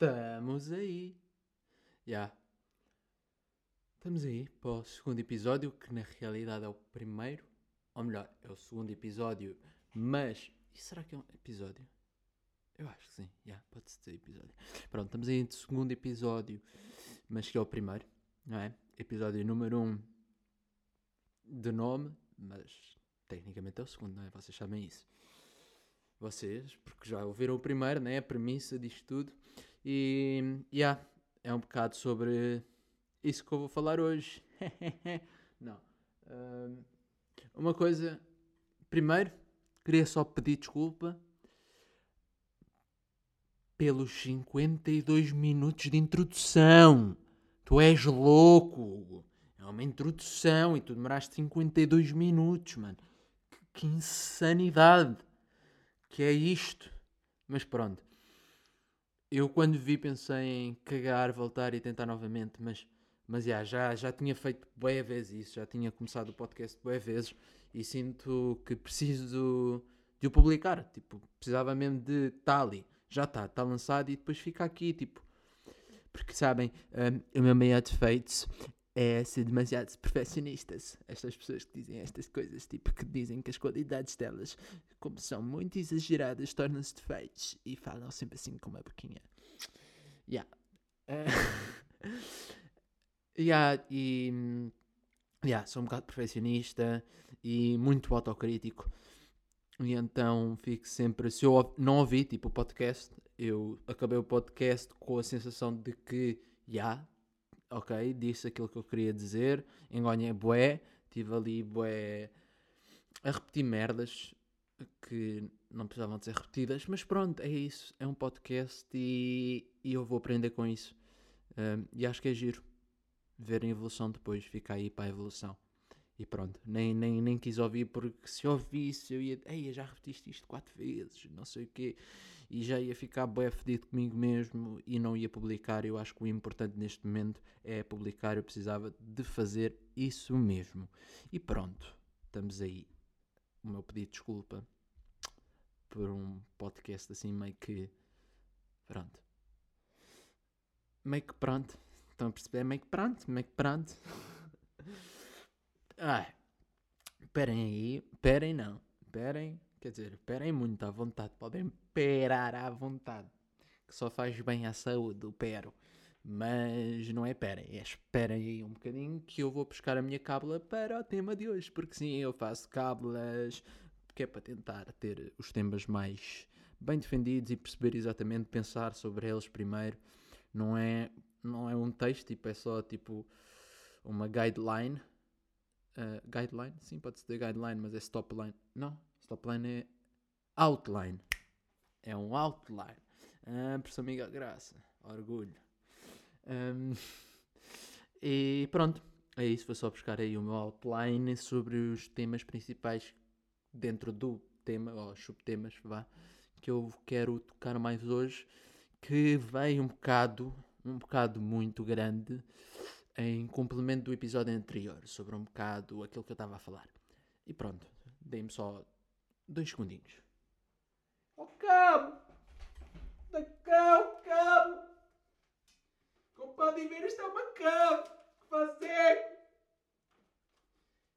Estamos aí. Já. Estamos aí para o segundo episódio, que na realidade é o primeiro. Ou melhor, é o segundo episódio, mas. E será que é um episódio? Eu acho que sim, já, pode ser episódio. Pronto, estamos aí no segundo episódio, mas que é o primeiro, não é? Episódio número 1 um de nome, mas tecnicamente é o segundo, não é? Vocês sabem isso. Vocês, porque já ouviram o primeiro, né? A premissa disto tudo. E, yeah, é um bocado sobre isso que eu vou falar hoje. não. Um, uma coisa. Primeiro, queria só pedir desculpa pelos 52 minutos de introdução. Tu és louco. É uma introdução e tu demoraste 52 minutos, mano. Que, que insanidade. Que é isto. Mas pronto. Eu quando vi pensei em cagar, voltar e tentar novamente, mas mas yeah, já, já tinha feito boas vezes isso, já tinha começado o podcast boas vezes e sinto que preciso de o publicar. Tipo, precisava mesmo de tá ali, já está, está lançado e depois fica aqui, tipo. Porque sabem, um, o meu maior defeito é ser demasiado perfeccionistas. Estas pessoas que dizem estas coisas, tipo, que dizem que as qualidades delas, como são muito exageradas, tornam-se defeitos e falam sempre assim com uma boquinha. Uh, yeah, e. Yeah, sou um bocado perfeccionista e muito autocrítico. E então fico sempre. Se eu não ouvi tipo o podcast, eu acabei o podcast com a sensação de que, já, yeah, ok, disse aquilo que eu queria dizer, engonhei bué, tive ali bué a repetir merdas que não precisavam de ser repetidas, mas pronto, é isso, é um podcast e, e eu vou aprender com isso. Um, e acho que é giro ver a evolução depois, fica aí para a evolução. E pronto, nem, nem, nem quis ouvir porque se ouvisse eu ia, ei, já repetiste isto quatro vezes, não sei o quê, e já ia ficar bem fedido comigo mesmo e não ia publicar. Eu acho que o importante neste momento é publicar. Eu precisava de fazer isso mesmo. E pronto, estamos aí. O meu pedido de desculpa por um podcast assim meio que. Pronto. Meio que pronto. Estão a perceber? Meio que pronto, meio que pronto. Ai. Esperem aí. Esperem não. Esperem. Quer dizer, esperem muito à vontade. Podem esperar à vontade. Que só faz bem à saúde, o pero. Mas não é esperem. É esperem aí um bocadinho que eu vou buscar a minha cábula para o tema de hoje. Porque sim, eu faço cábulas. Que é para tentar ter os temas mais bem defendidos e perceber exatamente, pensar sobre eles primeiro. Não é, não é um texto, tipo, é só tipo uma guideline uh, guideline, sim, pode ser guideline, mas é stopline. Não, stopline é outline. É um outline. Ah, professor Miguel Graça, orgulho. Um, e pronto, é isso. Vou só buscar aí o meu outline sobre os temas principais dentro do tema, ou subtemas, vá, que eu quero tocar mais hoje, que vem um bocado, um bocado muito grande em complemento do episódio anterior, sobre um bocado aquilo que eu estava a falar. E pronto, dei-me só dois segundinhos. Oh cabo! Da cá, cabo! Como podem ver, isto é uma cabo que faz eco.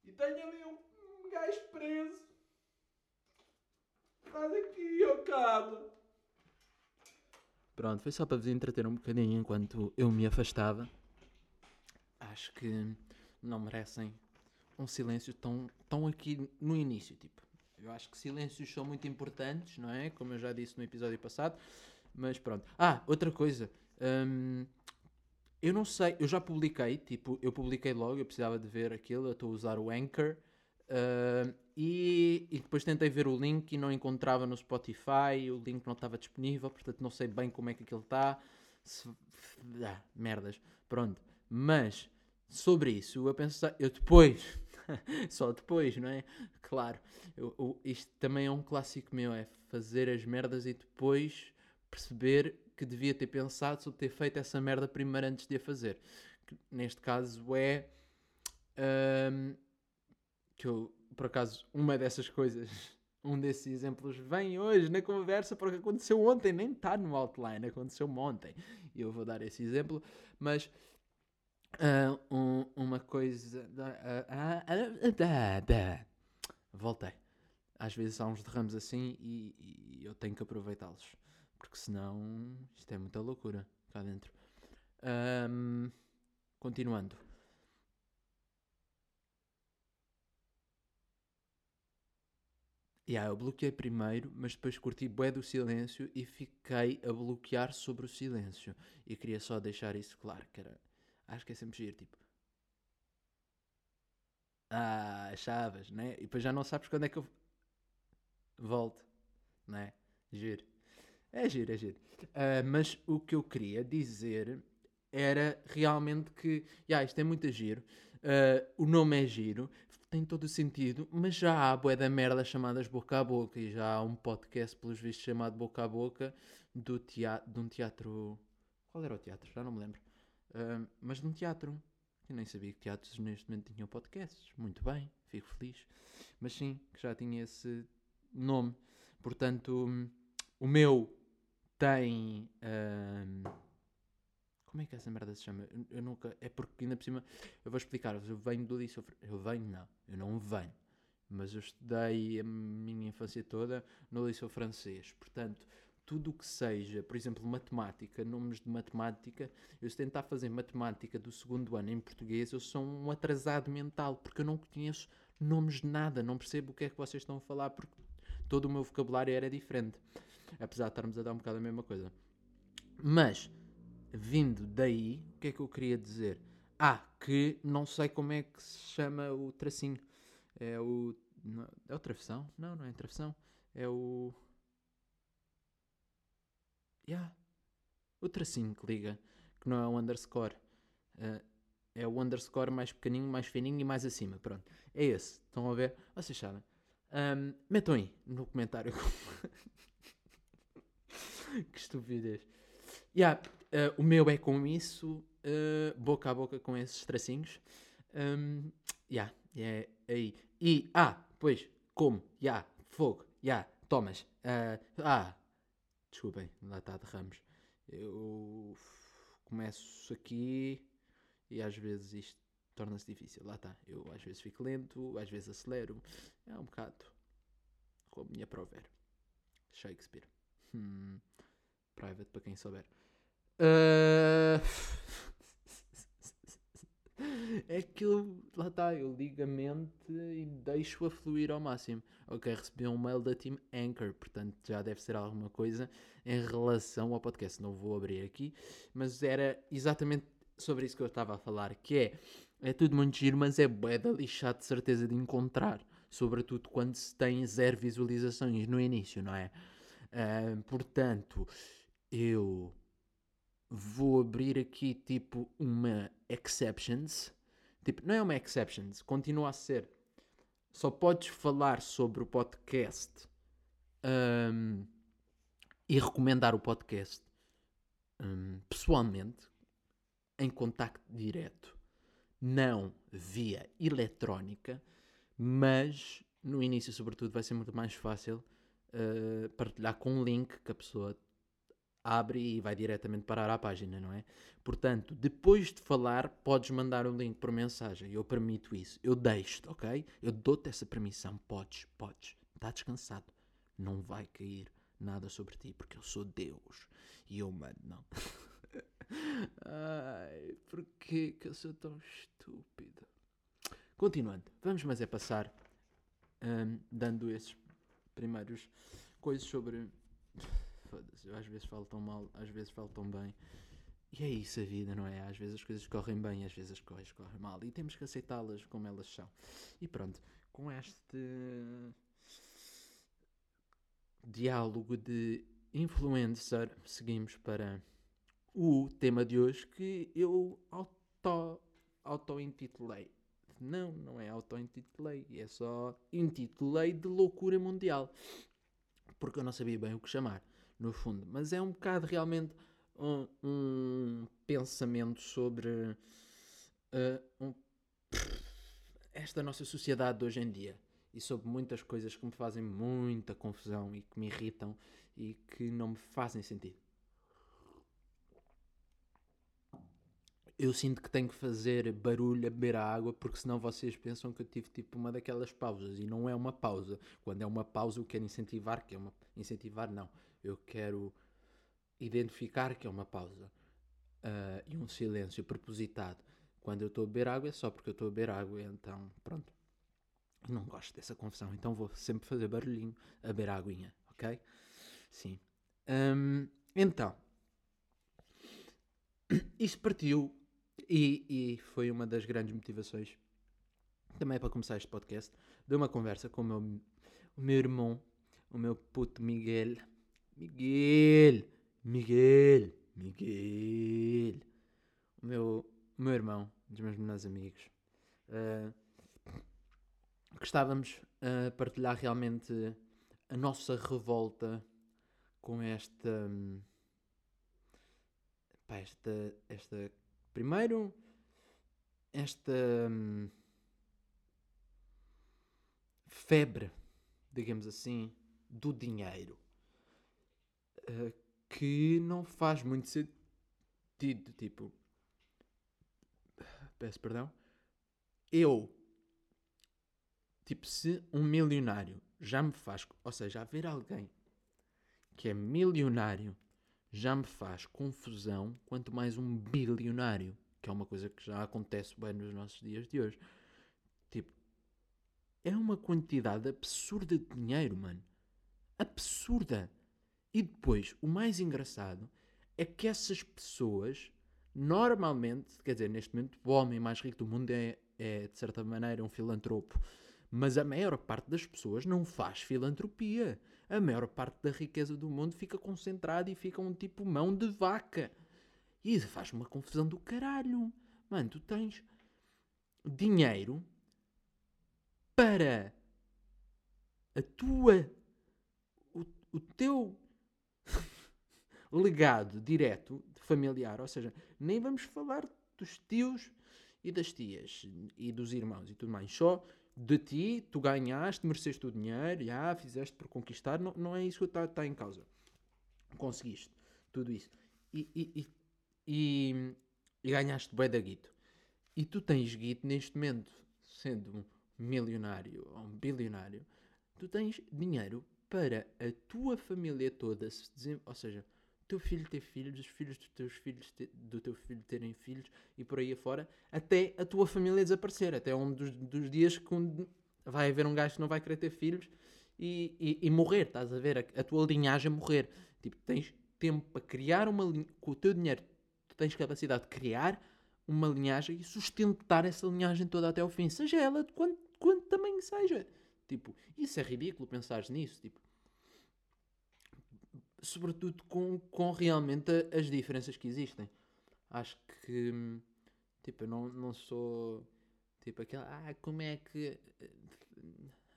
E tenho ali um, um gajo preso. Faz aqui, ó oh, cabo. Pronto, foi só para vos entreter um bocadinho enquanto eu me afastava acho que não merecem um silêncio tão, tão aqui no início. Tipo, eu acho que silêncios são muito importantes, não é? Como eu já disse no episódio passado. Mas pronto. Ah, outra coisa. Hum, eu não sei, eu já publiquei, tipo, eu publiquei logo, eu precisava de ver aquilo, eu estou a usar o Anchor. Uh, e, e, depois tentei ver o link e não encontrava no Spotify, o link não estava disponível, portanto não sei bem como é que aquilo está. Ah, merdas. Pronto. Mas sobre isso, eu pensei, eu depois, só depois, não é? Claro, eu, eu, isto também é um clássico meu, é fazer as merdas e depois perceber que devia ter pensado sobre ter feito essa merda primeiro antes de a fazer. Que, neste caso é um, que eu, por acaso, uma dessas coisas um desses exemplos vem hoje na conversa porque aconteceu ontem, nem está no outline, aconteceu ontem. E eu vou dar esse exemplo, mas uh, um, uma coisa. Uh, uh, Voltei. Às vezes há uns derramos assim e, e eu tenho que aproveitá-los, porque senão isto é muita loucura cá dentro. Um, continuando. Yeah, eu bloqueei primeiro, mas depois curti bué do silêncio e fiquei a bloquear sobre o silêncio. E queria só deixar isso claro, era... Acho que é sempre giro, tipo... Ah, achavas, né? E depois já não sabes quando é que eu... Volto, né? Giro. É giro, é giro. Uh, mas o que eu queria dizer era realmente que, yeah, isto é muito giro, uh, o nome é giro, tem todo o sentido, mas já há bué da merda chamadas boca a boca e já há um podcast, pelos vistos, chamado Boca a Boca do teatro, de um teatro. Qual era o teatro? Já não me lembro. Mas um teatro. Eu nem sabia que teatros neste momento tinham podcasts. Muito bem, fico feliz. Mas sim, que já tinha esse nome. Portanto, o meu tem. Como é que essa merda se chama? Eu, eu, nunca. É porque ainda por cima. Eu vou explicar. Eu venho do liceu. Eu venho, não. Eu não venho. Mas eu estudei a minha infância toda no liceu francês. Portanto, tudo o que seja, por exemplo, matemática, nomes de matemática, eu se tentar fazer matemática do segundo ano em português, eu sou um atrasado mental, porque eu não conheço nomes de nada, não percebo o que é que vocês estão a falar, porque todo o meu vocabulário era diferente. Apesar de estarmos a dar um bocado a mesma coisa. Mas, vindo daí, o que é que eu queria dizer? Ah, que não sei como é que se chama o tracinho. É o. É o travessão? Não, não é travessão. É o. Yeah. O tracinho que liga, que não é o underscore. Uh, é o underscore mais pequeninho, mais fininho e mais acima. Pronto. É esse. Estão a ver? Vocês sabem. Um, metam aí no comentário. que estupidez. Yeah, uh, o meu é com isso, uh, boca a boca com esses tracinhos. Um, yeah, é aí. E, ah, pois, como, já, yeah, fogo, já, yeah, tomas. Uh, ah, desculpem, lá está de ramos. Eu começo aqui e às vezes isto torna-se difícil. Lá está. Eu às vezes fico lento, às vezes acelero. É um bocado como minha prover. Shakespeare. Hmm. Private para quem souber. Uh... é que eu, lá está, eu ligo a mente e deixo-a fluir ao máximo. Ok, recebi um mail da Team Anchor, portanto já deve ser alguma coisa em relação ao podcast. Não vou abrir aqui, mas era exatamente sobre isso que eu estava a falar, que é, é tudo muito giro, mas é bué da lixado de certeza de encontrar, sobretudo quando se tem zero visualizações no início, não é? Uh, portanto, eu vou abrir aqui tipo uma exceptions. Tipo, não é uma exceptions, continua a ser. Só podes falar sobre o podcast um, e recomendar o podcast um, pessoalmente, em contacto direto, não via eletrónica, mas no início, sobretudo, vai ser muito mais fácil uh, partilhar com um link que a pessoa abre e vai diretamente parar à página, não é? Portanto, depois de falar, podes mandar o link por mensagem. Eu permito isso. Eu deixo-te, ok? Eu dou-te essa permissão. Podes, podes. Está descansado. Não vai cair nada sobre ti, porque eu sou Deus. E eu mando, não. Ai, porquê que eu sou tão estúpido? Continuando, vamos mas é passar um, dando esses primeiros coisas sobre foda-se, eu às vezes falo tão mal, às vezes falo tão bem. E é isso a vida, não é? Às vezes as coisas correm bem, às vezes as coisas correm mal. E temos que aceitá-las como elas são. E pronto, com este diálogo de influencer, seguimos para o tema de hoje que eu auto, auto-intitulei. Não, não é auto-intitulei, é só intitulei de loucura mundial. Porque eu não sabia bem o que chamar no fundo. Mas é um bocado realmente um, um pensamento sobre uh, um, esta nossa sociedade de hoje em dia. e sobre muitas coisas que me fazem muita confusão e que me irritam e que não me fazem sentido. Eu sinto que tenho que fazer barulho a beber a água porque senão vocês pensam que eu tive tipo uma daquelas pausas e não é uma pausa. Quando é uma pausa eu quero incentivar que é uma... Incentivar não. Eu quero identificar que é uma pausa uh, e um silêncio propositado. Quando eu estou a beber água é só porque eu estou a beber água, então pronto. Não gosto dessa confusão, então vou sempre fazer barulhinho a beber aguinha, ok? Sim. Um, então, isto partiu e, e, foi uma das grandes motivações também para começar este podcast. De uma conversa com o meu, o meu irmão, o meu puto Miguel. Miguel! Miguel! Miguel! O meu, o meu irmão, um dos meus melhores amigos. Uh, que estávamos a partilhar realmente a nossa revolta com esta. Pá, esta, esta. Primeiro, esta. febre, digamos assim, do dinheiro. Uh, que não faz muito sentido. Tipo. Peço perdão. Eu Tipo, se um milionário já me faz. Ou seja, haver alguém que é milionário já me faz confusão, quanto mais um bilionário, que é uma coisa que já acontece bem nos nossos dias de hoje. Tipo, é uma quantidade absurda de dinheiro, mano. Absurda. E depois, o mais engraçado é que essas pessoas, normalmente, quer dizer, neste momento, o homem mais rico do mundo é, é de certa maneira, um filantropo. Mas a maior parte das pessoas não faz filantropia. A maior parte da riqueza do mundo fica concentrada e fica um tipo mão de vaca. E isso faz uma confusão do caralho. Mano, tu tens dinheiro para a tua. o, o teu legado direto familiar. Ou seja, nem vamos falar dos tios e das tias e dos irmãos e tudo mais. Só de ti, tu ganhaste, mereceste o dinheiro, já fizeste por conquistar, não, não é isso que está tá em causa. Conseguiste tudo isso. E, e, e, e, ganhaste bem da guito. E tu tens guito neste momento, sendo um milionário ou um bilionário, tu tens dinheiro para a tua família toda se ou seja, teu filho ter filhos, os filhos dos teus filhos do teu filho terem filhos e por aí afora, até a tua família desaparecer, até um dos, dos dias que um, vai haver um gajo que não vai querer ter filhos e, e, e morrer, estás a ver? A, a, tua linhagem morrer. Tipo, tens tempo para criar uma com o teu dinheiro, tu tens capacidade de criar uma linhagem e sustentar essa linhagem toda até ao fim, seja ela de quanto, quanto tamanho seja. Tipo, isso é ridículo pensar nisso. Tipo, sobretudo com, com realmente as diferenças que existem. Acho que, tipo, eu não, não sou, tipo, aquela, ah, como é que eh,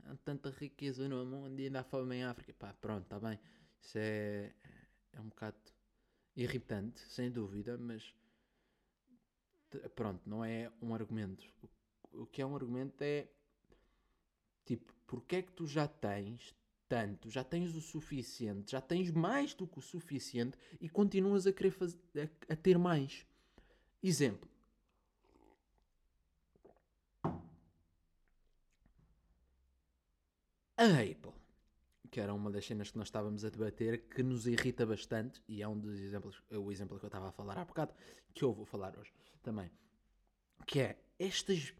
há tanta riqueza no mundo e ainda há fome em África? Pá, pronto, está bem. Isso é, é um bocado irritante, sem dúvida, mas pronto, não é um argumento. O, o que é um argumento é, tipo, porque é que tu já tens tanto, já tens o suficiente, já tens mais do que o suficiente e continuas a querer fazer, a, a ter mais. Exemplo. A Apple, que era uma das cenas que nós estávamos a debater, que nos irrita bastante, e é um dos exemplos, é o exemplo que eu estava a falar há bocado, que eu vou falar hoje também, que é estas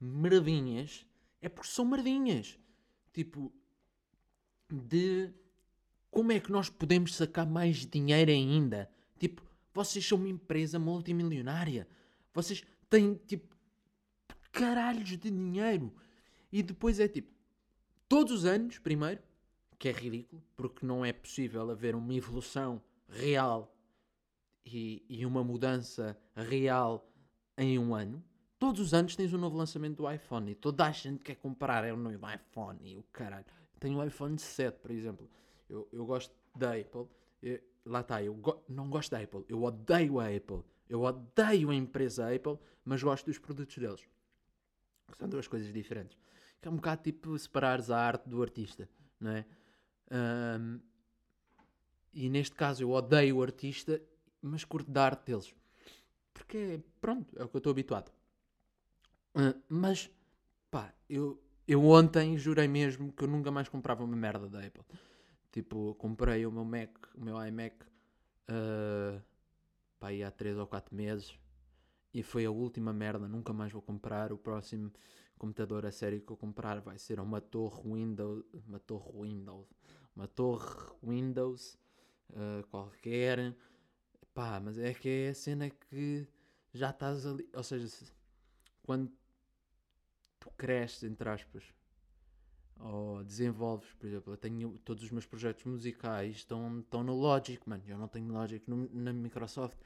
merdinhas, é porque são merdinhas. Tipo, de como é que nós podemos sacar mais dinheiro ainda. Tipo, vocês são uma empresa multimilionária. Vocês têm, tipo, caralhos de dinheiro. E depois é tipo, todos os anos, primeiro, que é ridículo, porque não é possível haver uma evolução real e, e uma mudança real em um ano. Todos os anos tens um novo lançamento do iPhone e toda a gente quer comprar é o novo iPhone e o caralho. Tenho o iPhone 7, por exemplo. Eu, eu gosto da Apple. Eu, lá está, eu go não gosto da Apple. Eu odeio a Apple. Eu odeio a empresa Apple, mas gosto dos produtos deles. São duas coisas diferentes. que é um bocado tipo separares a arte do artista, não é? Ahm, e neste caso eu odeio o artista, mas curto da arte deles. Porque, pronto, é o que eu estou habituado. Ah, mas, pá, eu, eu ontem jurei mesmo que eu nunca mais comprava uma merda da Apple. Tipo, comprei o meu Mac, o meu iMac, ah, pá, aí há 3 ou 4 meses. E foi a última merda, nunca mais vou comprar. O próximo computador a sério que eu comprar vai ser uma torre Windows, uma torre Windows, uma torre Windows ah, qualquer. Pá, mas é que é a cena que já estás ali. Ou seja, se- quando tu cresces, entre aspas, ou desenvolves, por exemplo, eu tenho todos os meus projetos musicais estão, estão no Logic, mano. Eu não tenho Logic no- na Microsoft.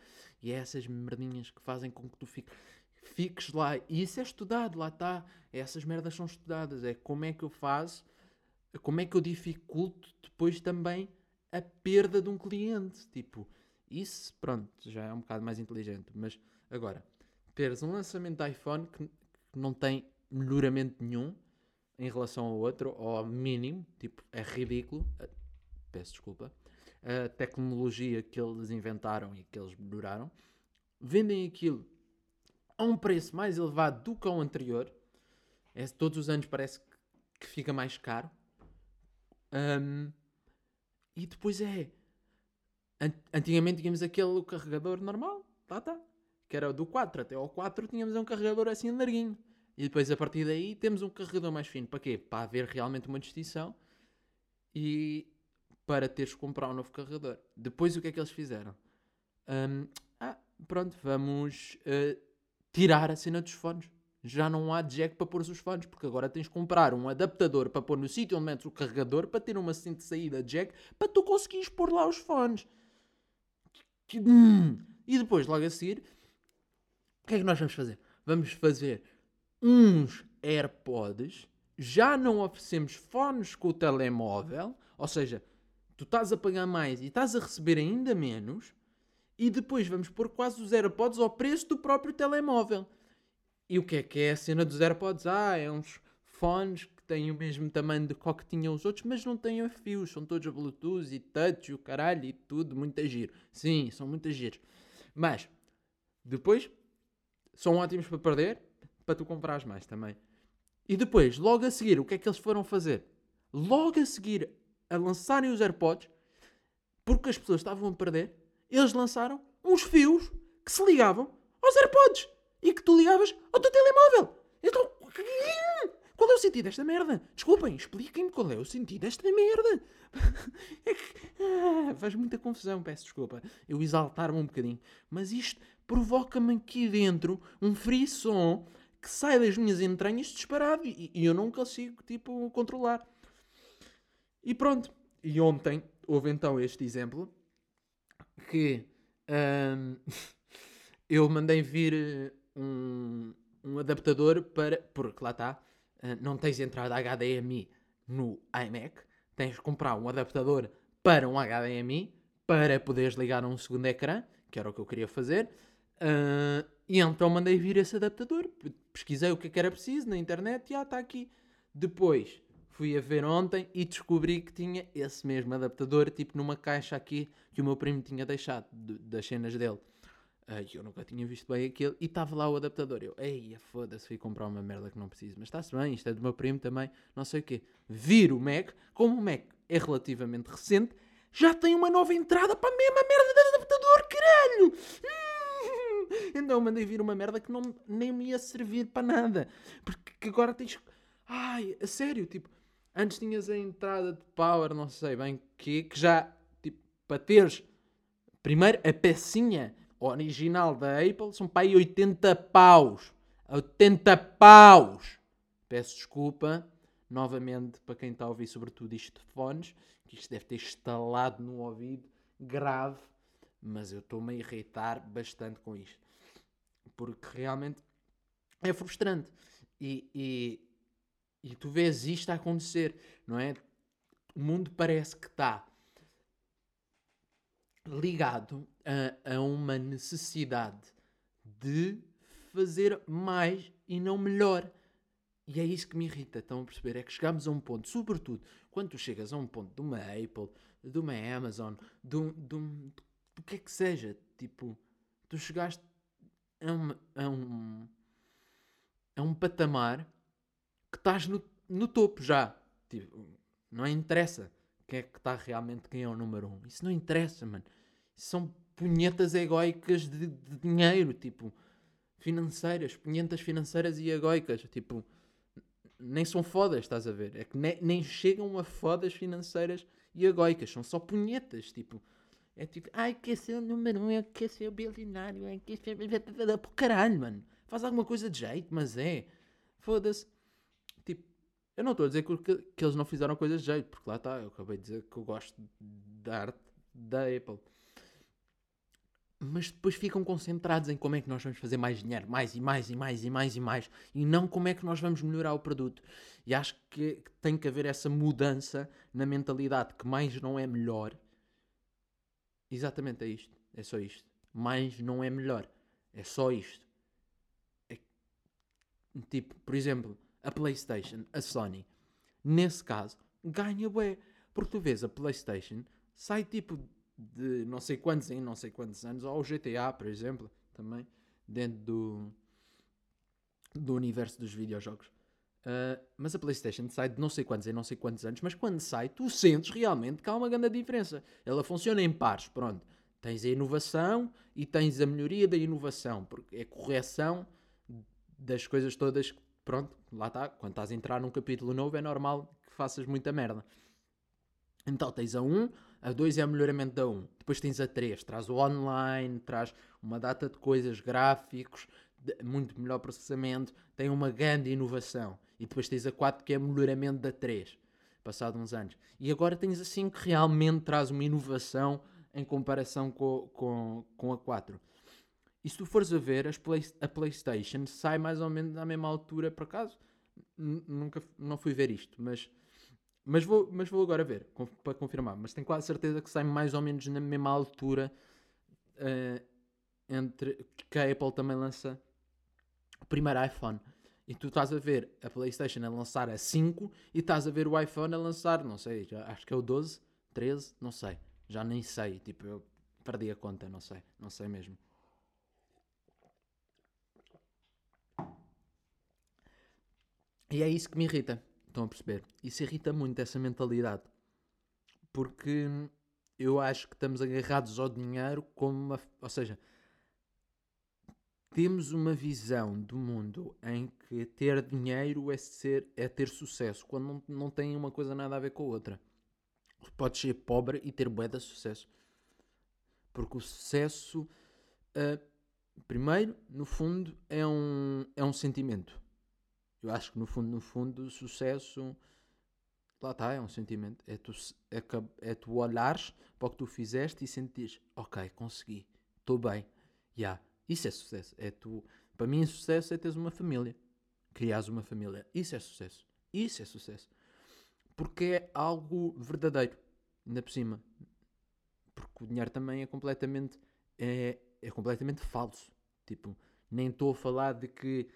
E é essas merdinhas que fazem com que tu fiques, fiques lá. E isso é estudado, lá está. Essas merdas são estudadas. É como é que eu faço, como é que eu dificulto depois também a perda de um cliente. Tipo, isso, pronto, já é um bocado mais inteligente. Mas agora, teres um lançamento de iPhone que, que não tem melhoramento nenhum em relação ao outro, ou ao mínimo, tipo, é ridículo. eh, Peço desculpa. A tecnologia que eles inventaram e que eles melhoraram, vendem aquilo a um preço mais elevado do que o anterior. É, todos os anos parece que, fica mais caro. Ahm, e depois é. an- Antigamente tínhamos aquele carregador normal, tá, tá. Que era do 4 até ao 4 tínhamos um carregador assim larguinho. E depois a partir daí temos um carregador mais fino. Para quê? Para haver realmente uma distinção e para teres que comprar um novo carregador. Depois o que é que eles fizeram? Ahm, ah, pronto, vamos eh, tirar a cena dos fones. Já não há jack para pôr os fones, porque agora tens de comprar um adaptador para pôr no sítio onde metes o carregador para ter uma cinta de saída jack para tu conseguires pôr lá os fones. Que- hum. E depois, logo a seguir, o que é que nós vamos fazer? Vamos fazer uns AirPods, já não oferecemos fones com o telemóvel, ou seja, tu estás a pagar mais e estás a receber ainda menos, e depois vamos pôr quase os AirPods ao preço do próprio telemóvel. E o que é que é a cena dos AirPods? Ah, é uns fones que têm o mesmo tamanho de qual que tinham os outros, mas não têm fios, são todos Bluetooth e touch e o caralho e tudo, muito giro. Sim, são muito giros. Mas, depois, são ótimos para perder, para tu comprares mais também. E depois, logo a seguir, o que é que eles foram fazer? Logo a seguir a lançarem os AirPods, porque as pessoas estavam a perder, eles lançaram uns fios que se ligavam aos AirPods e que tu ligavas ao teu telemóvel. Então, qual é o sentido desta merda? Desculpem, expliquem-me qual é o sentido desta merda. É que ah, faz muita confusão, peço desculpa. Eu exaltar-me um bocadinho. Mas isto provoca-me aqui dentro um frisson que sai das minhas entranhas disparado e, e eu não consigo, tipo, controlar. E pronto. E ontem houve então este exemplo que ahm, eu mandei vir eh, um, um adaptador para. Porque lá está, ah, não tens entrada HDMI no iMac, tens de comprar um adaptador para um HDMI para poderes ligar a um segundo ecrã, que era o que eu queria fazer. Ah, e então mandei vir esse adaptador. Pesquisei o que é que era preciso na internet e ah, está aqui. Depois fui a ver ontem e descobri que tinha esse mesmo adaptador, tipo numa caixa aqui que o meu primo tinha deixado de- das cenas dele. Ah, eu nunca tinha visto bem aquilo e estava lá o adaptador. Eu, ei, foda-se, fui comprar uma merda que não preciso. Mas está-se bem, isto é do meu primo também, não sei o quê. Viro o Mac, como o Mac é relativamente recente, já tem uma nova entrada para a mesma merda de adaptador, caralho! Hum! Então mandei vir uma merda que não, nem me ia servir para nada. Porque que agora tens. Ai, a sério, tipo, antes tinhas a entrada de power, não sei bem que, que já, tipo, para teres primeiro a pecinha original da Apple são para aí 80 paus. 80 paus! Peço desculpa novamente para quem está a ouvir, sobretudo isto de fones, que isto deve ter estalado no ouvido grave, mas eu estou-me a irritar bastante com isto porque realmente é frustrante e, e, e tu vês isto a acontecer, não é? O mundo parece que está ligado a, a uma necessidade de fazer mais e não melhor. E é isso que me irrita, estão a perceber? É que chegamos a um ponto, sobretudo quando tu chegas a um ponto de uma Apple, de uma Amazon, de um, de um, do que é que seja, tipo, tu chegaste a um, a um, a um patamar que estás no, no topo já. Tipo, não interessa quem é que está realmente, quem é o número um. Isso não interessa, mano. Isso são punhetas egóicas de, de dinheiro, tipo, financeiras, punhetas financeiras e egóicas, tipo nem são fodas, estás a ver? É que nem, nem chegam a fodas financeiras e agóicas, são só punhetas, tipo. É tipo, ai, quer ser o número um, eu quero ser o bilionário, eu quero ser. Pô, caralho, mano. Faz alguma coisa de jeito, mas é. Foda-se. Tipo, eu não estou a dizer que, que eles não fizeram coisas de jeito, porque lá está, eu acabei de dizer que eu gosto da arte da Apple mas depois ficam concentrados em como é que nós vamos fazer mais dinheiro, mais e mais e mais e mais e mais, e não como é que nós vamos melhorar o produto. E acho que tem que haver essa mudança na mentalidade que mais não é melhor. Exatamente é isto, é só isto. Mais não é melhor, é só isto. É, tipo, por exemplo, a PlayStation, a Sony, nesse caso, ganha bué, porque tu vês a PlayStation sai tipo de não sei quantos em não sei quantos anos, ou o GTA, por exemplo, também, dentro do, do universo dos videojogos. Uh, mas a PlayStation sai de não sei quantos em não sei quantos anos, mas quando sai, tu sentes realmente que há uma grande diferença. Ela funciona em pares, pronto. Tens a inovação e tens a melhoria da inovação, porque é correção das coisas todas. Pronto, lá está. Quando estás a entrar num capítulo novo, é normal que faças muita merda. Então tens a 1, a 2 é o melhoramento da 1. Depois tens a 3, traz o online, traz uma data de coisas, gráficos, de, muito melhor processamento, tem uma grande inovação. E depois tens a 4 que é melhoramento da 3, passado uns anos. E agora tens a 5 que realmente traz uma inovação em comparação com, com, com a 4. E se tu fores a ver, play, a PlayStation sai mais ou menos na mesma altura, por acaso, nunca não fui ver isto, mas mas vou, mas vou agora ver, para confirmar. Mas tenho quase certeza que sai mais ou menos na mesma altura uh, entre que a Apple também lança o primeiro iPhone. E tu estás a ver a PlayStation a lançar a 5 e estás a ver o iPhone a lançar, não sei, já, acho que é o 12, 13, não sei. Já nem sei, tipo, eu perdi a conta, não sei, não sei mesmo. E é isso que me irrita. Estão a perceber? Isso irrita muito essa mentalidade. Porque eu acho que estamos agarrados ao dinheiro como uma. Ou seja, temos uma visão do mundo em que ter dinheiro é, ser, é ter sucesso, quando não, não tem uma coisa nada a ver com a outra. Podes ser pobre e ter bué de sucesso. Porque o sucesso, uh, primeiro, no fundo, é um, é um sentimento. Eu acho que no fundo, no fundo, o sucesso lá está, é um sentimento. É tu, é, é tu olhares para o que tu fizeste e sentires, ok, consegui, estou bem. Yeah. Isso é sucesso. É tu, para mim, sucesso é teres uma família. Criares uma família. Isso é sucesso. Isso é sucesso. Porque é algo verdadeiro. Ainda por cima. Porque o dinheiro também é completamente. É, é completamente falso. Tipo, nem estou a falar de que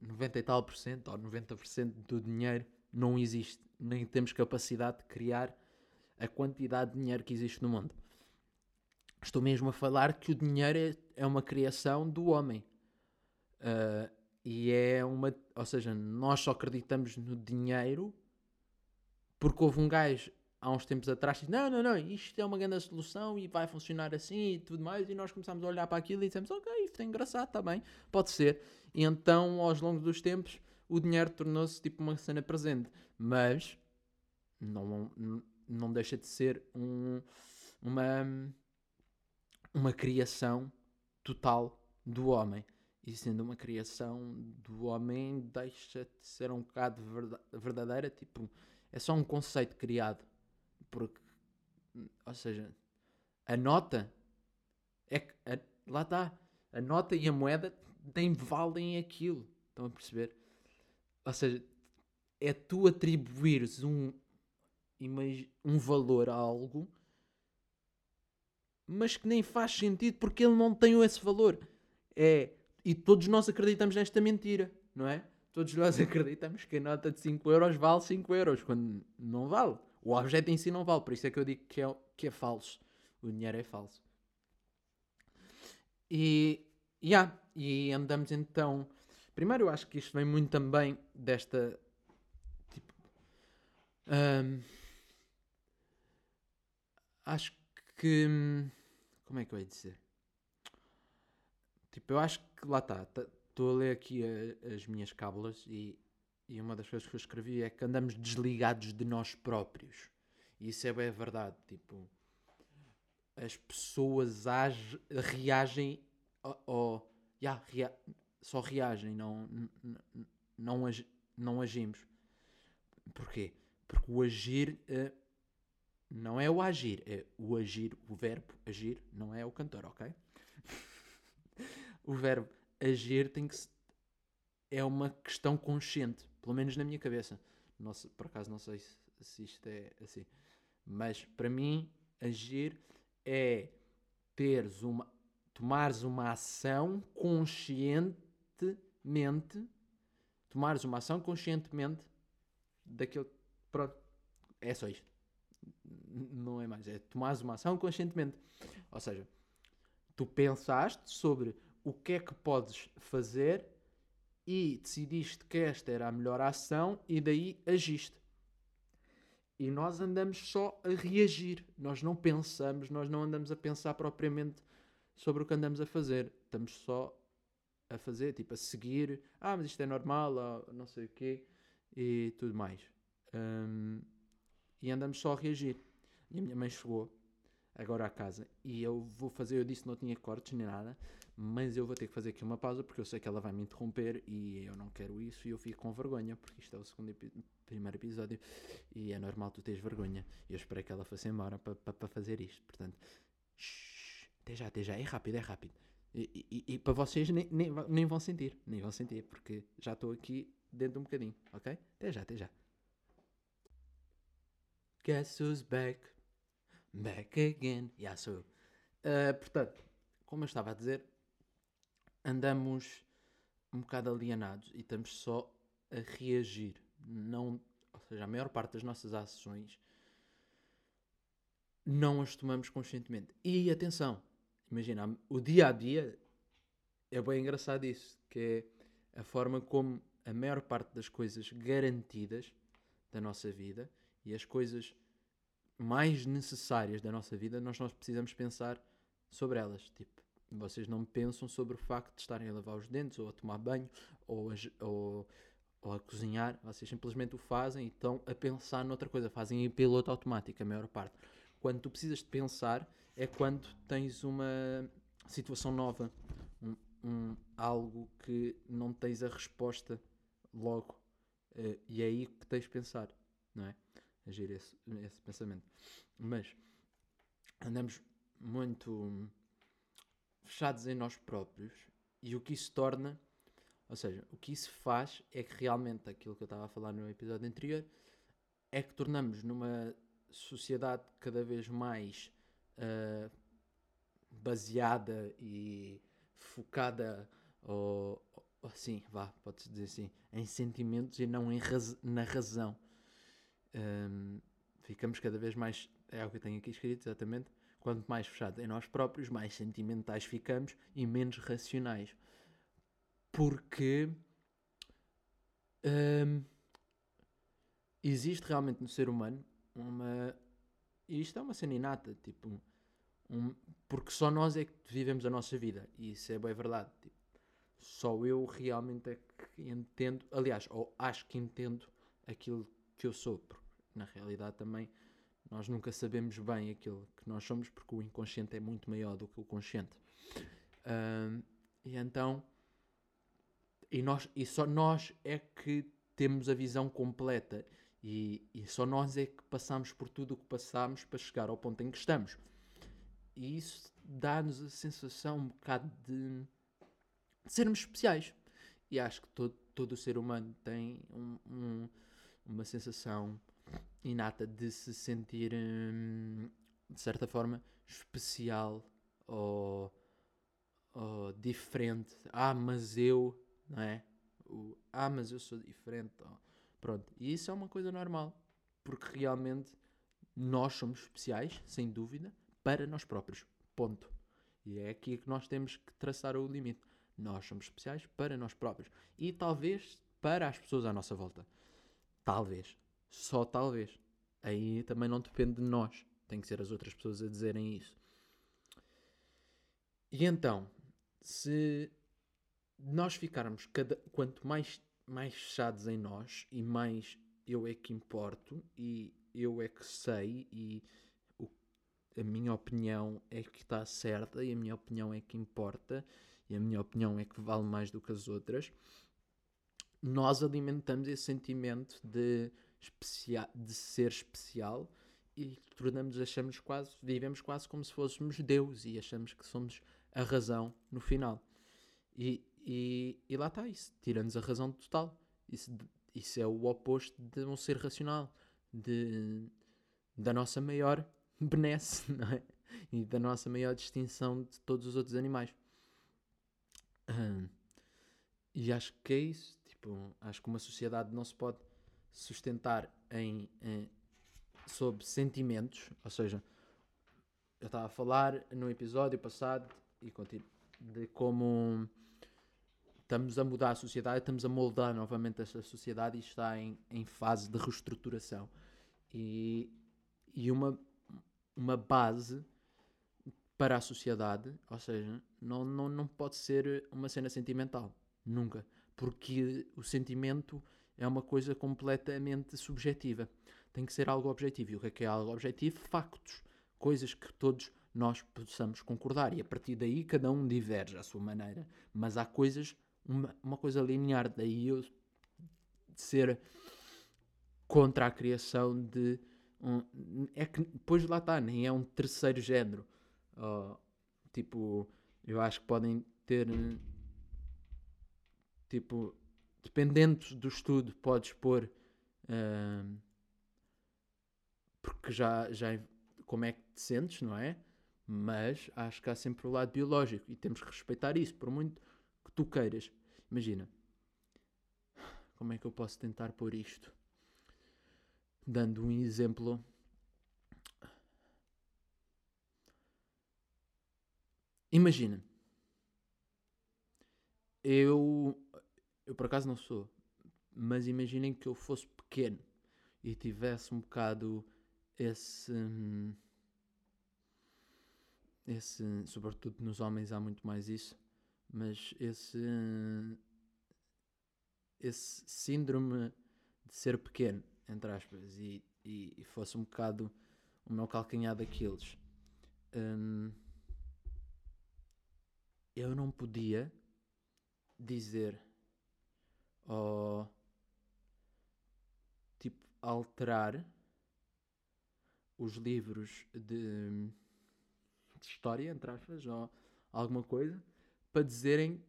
90 e tal por cento ou 90% do dinheiro não existe. Nem temos capacidade de criar a quantidade de dinheiro que existe no mundo. Estou mesmo a falar que o dinheiro é, é uma criação do homem. Uh, e é uma. Ou seja, nós só acreditamos no dinheiro porque houve um gajo há uns tempos atrás que disse: Não, não, não, isto é uma grande solução e vai funcionar assim e tudo mais. E nós começámos a olhar para aquilo e dissemos: Ok, isto é engraçado, está bem, pode ser. E então, aos longos dos tempos, o dinheiro tornou-se tipo uma cena presente. Mas não, não deixa de ser um, uma, uma criação total do homem. E sendo uma criação do homem, deixa de ser um bocado verdadeira. Tipo, é só um conceito criado. Porque, ou seja, a nota é que lá está. A nota e a moeda nem valem aquilo. Estão a perceber? Ou seja, é tu atribuires um, um valor a algo, mas que nem faz sentido porque ele não tem esse valor. É, e todos nós acreditamos nesta mentira, não é? todos nós acreditamos que a nota de 5 euros vale 5 euros, quando não vale. O objeto em si não vale, por isso é que eu digo que é, que é falso. O dinheiro é falso. E, yeah, e andamos então. Primeiro, eu acho que isto vem muito também desta. Tipo. hum, acho que. hum, Como é que eu ia dizer? Tipo, eu acho que lá está. Estou a ler aqui a- as minhas cábulas e, e uma das coisas que eu escrevi é que andamos desligados de nós próprios. E isso é bem verdade. Tipo, as pessoas age- reagem ao. ao yeah, rea- só reagem, não, não, agi- não agimos. Porquê? Porque o agir eh, não é o agir, é o agir, o verbo agir, não é o cantor, ok? o verbo agir tem que se- é uma questão consciente, pelo menos na minha cabeça. Não sei- por acaso não sei se, se isto é assim. Mas para mim, agir é teres uma, tomares uma ação conscientemente, tomares uma ação conscientemente daquilo. Pronto, é só isto. Não é mais, é tomares uma ação conscientemente. Ou seja, tu pensaste sobre o que é que podes fazer e decidiste que esta era a melhor ação e daí agiste. E nós andamos só a reagir. Nós não pensamos, nós não andamos a pensar propriamente sobre o que andamos a fazer. Estamos só a fazer, tipo, a seguir. Ah, mas isto é normal, ou não sei o quê, e tudo mais. Hum, e andamos só a reagir. E a minha mãe chegou agora à casa e eu vou fazer, eu disse que não tinha cortes nem nada, mas eu vou ter que fazer aqui uma pausa porque eu sei que ela vai me interromper e eu não quero isso e eu fico com vergonha porque isto é o segundo epi- primeiro episódio e é normal tu teres vergonha. E eu esperei que ela fosse embora para fazer isto. Portanto, shhh, até já, até já, é rápido, é rápido. E, e- e para vocês nem, nem, nem vão sentir, nem vão sentir, porque já estou aqui dentro de um bocadinho, ok? Até já, até já. Guess who's back? Back again. Já sou eu. Ah, portanto, como eu estava a dizer, andamos um bocado alienados e estamos só a reagir. Não, ou seja, a maior parte das nossas ações não as tomamos conscientemente. E atenção, imagina, o dia a dia é bem engraçado isso, que é a forma como a maior parte das coisas garantidas da nossa vida e as coisas mais necessárias da nossa vida, nós, nós precisamos pensar sobre elas. Tipo, vocês não pensam sobre o facto de estarem a lavar os dentes, ou a tomar banho, ou a, ou, ou a cozinhar. Vocês simplesmente o fazem e estão a pensar noutra coisa. Fazem em piloto automático, a maior parte. Quando tu precisas de pensar, é quando tens uma situação nova, um, um- algo que não tens a resposta logo. Eh, e é aí que tens de pensar, não é? Agir esse, esse pensamento. Mas andamos muito fechados em nós próprios e o que isso torna, ou seja, o que isso faz é que realmente aquilo que eu estava a falar no episódio anterior é que tornamos numa sociedade cada vez mais ah, baseada e focada ou, ou assim, vá, pode-se dizer assim, em sentimentos e não em raz- na razão. Hum, ficamos cada vez mais, é o que eu tenho aqui escrito exatamente, quanto mais fechados em nós próprios, mais sentimentais ficamos e menos racionais. Porque hum, existe realmente no ser humano uma. E isto é uma cena inata, tipo. um- porque só nós é que vivemos a nossa vida. E isso é bem verdade. tipo, só eu realmente é que entendo. Aliás, ou acho que entendo aquilo que eu sou. Na realidade também nós nunca sabemos bem aquilo que nós somos, porque o inconsciente é muito maior do que o consciente. Ahm, e então. E, nós, e só nós é que temos a visão completa. E, e só nós é que passamos por tudo o que passamos para chegar ao ponto em que estamos. E isso dá-nos a sensação um bocado de, de sermos especiais. E acho que todo, todo o ser humano tem um- um- uma sensação inata de se sentir, hum, de certa forma, especial ou, ou diferente. Ah, mas eu, não é? o ah, mas eu sou diferente. ó. Pronto, e isso é uma coisa normal, porque realmente nós somos especiais, sem dúvida, para nós próprios. Ponto. E é aqui que nós temos que traçar o limite. Nós somos especiais para nós próprios. E talvez para as pessoas à nossa volta. Talvez. Só talvez. Aí também não depende de nós. Tem que ser as outras pessoas a dizerem isso. E então, se nós ficarmos cada, quanto mais, mais fechados em nós e mais eu é que importo e eu é que sei e o, a minha opinião é que está certa e a minha opinião é que importa e a minha opinião é que vale mais do que as outras, nós alimentamos esse sentimento de, de ser especial e tornamos, achamos quase, vivemos quase como se fôssemos Deus e achamos que somos a razão no final. E, e, e lá está isso, tira-nos a razão total. Isso, isso é o oposto de um ser racional, de, da nossa maior benesse, não é? E da nossa maior distinção de todos os outros animais. Hum, e acho que é isso. Tipo, acho que uma sociedade não se pode sustentar em, em sentimentos, ou seja, eu estava a falar no episódio passado e continuo, de como estamos a mudar a sociedade, estamos a moldar novamente esta sociedade e está em, em fase de reestruturação. E, e uma, uma base para a sociedade, ou seja, não, não, não pode ser uma cena sentimental, nunca, porque o sentimento é uma coisa completamente subjetiva. Tem que ser algo objetivo. E o que é que é algo objetivo? Factos, coisas que todos nós possamos concordar e a partir daí cada um diverge à sua maneira. Mas há coisas, uma, uma coisa linear, daí eu ser contra a criação de. Um, é que depois lá está, nem é um terceiro género. Uh, tipo, eu acho que podem ter. Tipo, dependendo do estudo, podes pôr. Uh, porque já, já. Como é que te sentes, não é? Mas acho que há sempre o lado biológico e temos que respeitar isso, por muito que tu queiras. Imagina, como é que eu posso tentar pôr isto? Dando um exemplo. Imagina, eu, eu por acaso não sou, mas imaginem que eu fosse pequeno e tivesse um bocado esse. Hum, esse, sobretudo nos homens há muito mais isso, mas esse esse síndrome de ser pequeno, entre aspas, e, e, e fosse um bocado o meu calcanhar daqueles. Hum, eu não podia dizer ou tipo alterar os livros de de história, entre aspas, ou alguma coisa, para dizerem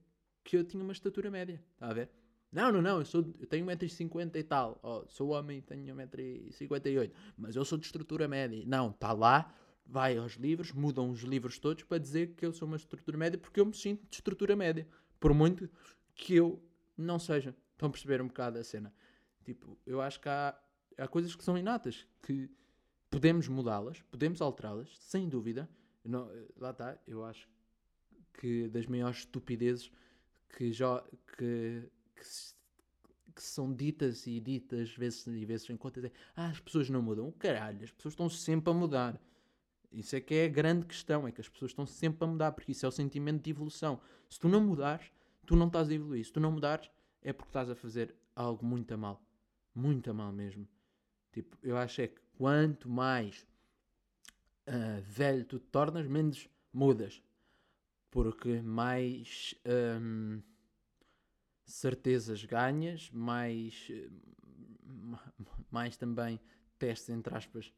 que eu tinha uma estatura média. Está a ver? Não, não, não, eu, sou, eu tenho 1,50m e tal. Oh, sou homem e tenho 1,58m. Mas eu sou de estrutura média. Não, está lá, vai aos livros, mudam os livros todos para dizer que eu sou uma estrutura média porque eu me sinto de estrutura média. Por muito que eu não seja. Estão a perceber um bocado a cena? Tipo, eu acho que há, há coisas que são inatas, que podemos mudá-las, podemos alterá-las, sem dúvida, não, lá está, eu acho que das maiores estupidezes que, já, que, que, que são ditas e ditas vezes e vezes em contas é ah, as pessoas não mudam. Caralho, as pessoas estão sempre a mudar. Isso é que é a grande questão, é que as pessoas estão sempre a mudar, porque isso é o sentimento de evolução. Se tu não mudares, tu não estás a evoluir. Se tu não mudares, é porque estás a fazer algo muito a mal. Muito a mal mesmo. Tipo, eu acho é que quanto mais uh, velho tu te tornas, menos mudas. Porque mais um, certezas ganhas, mais, mais também testes, entre aspas,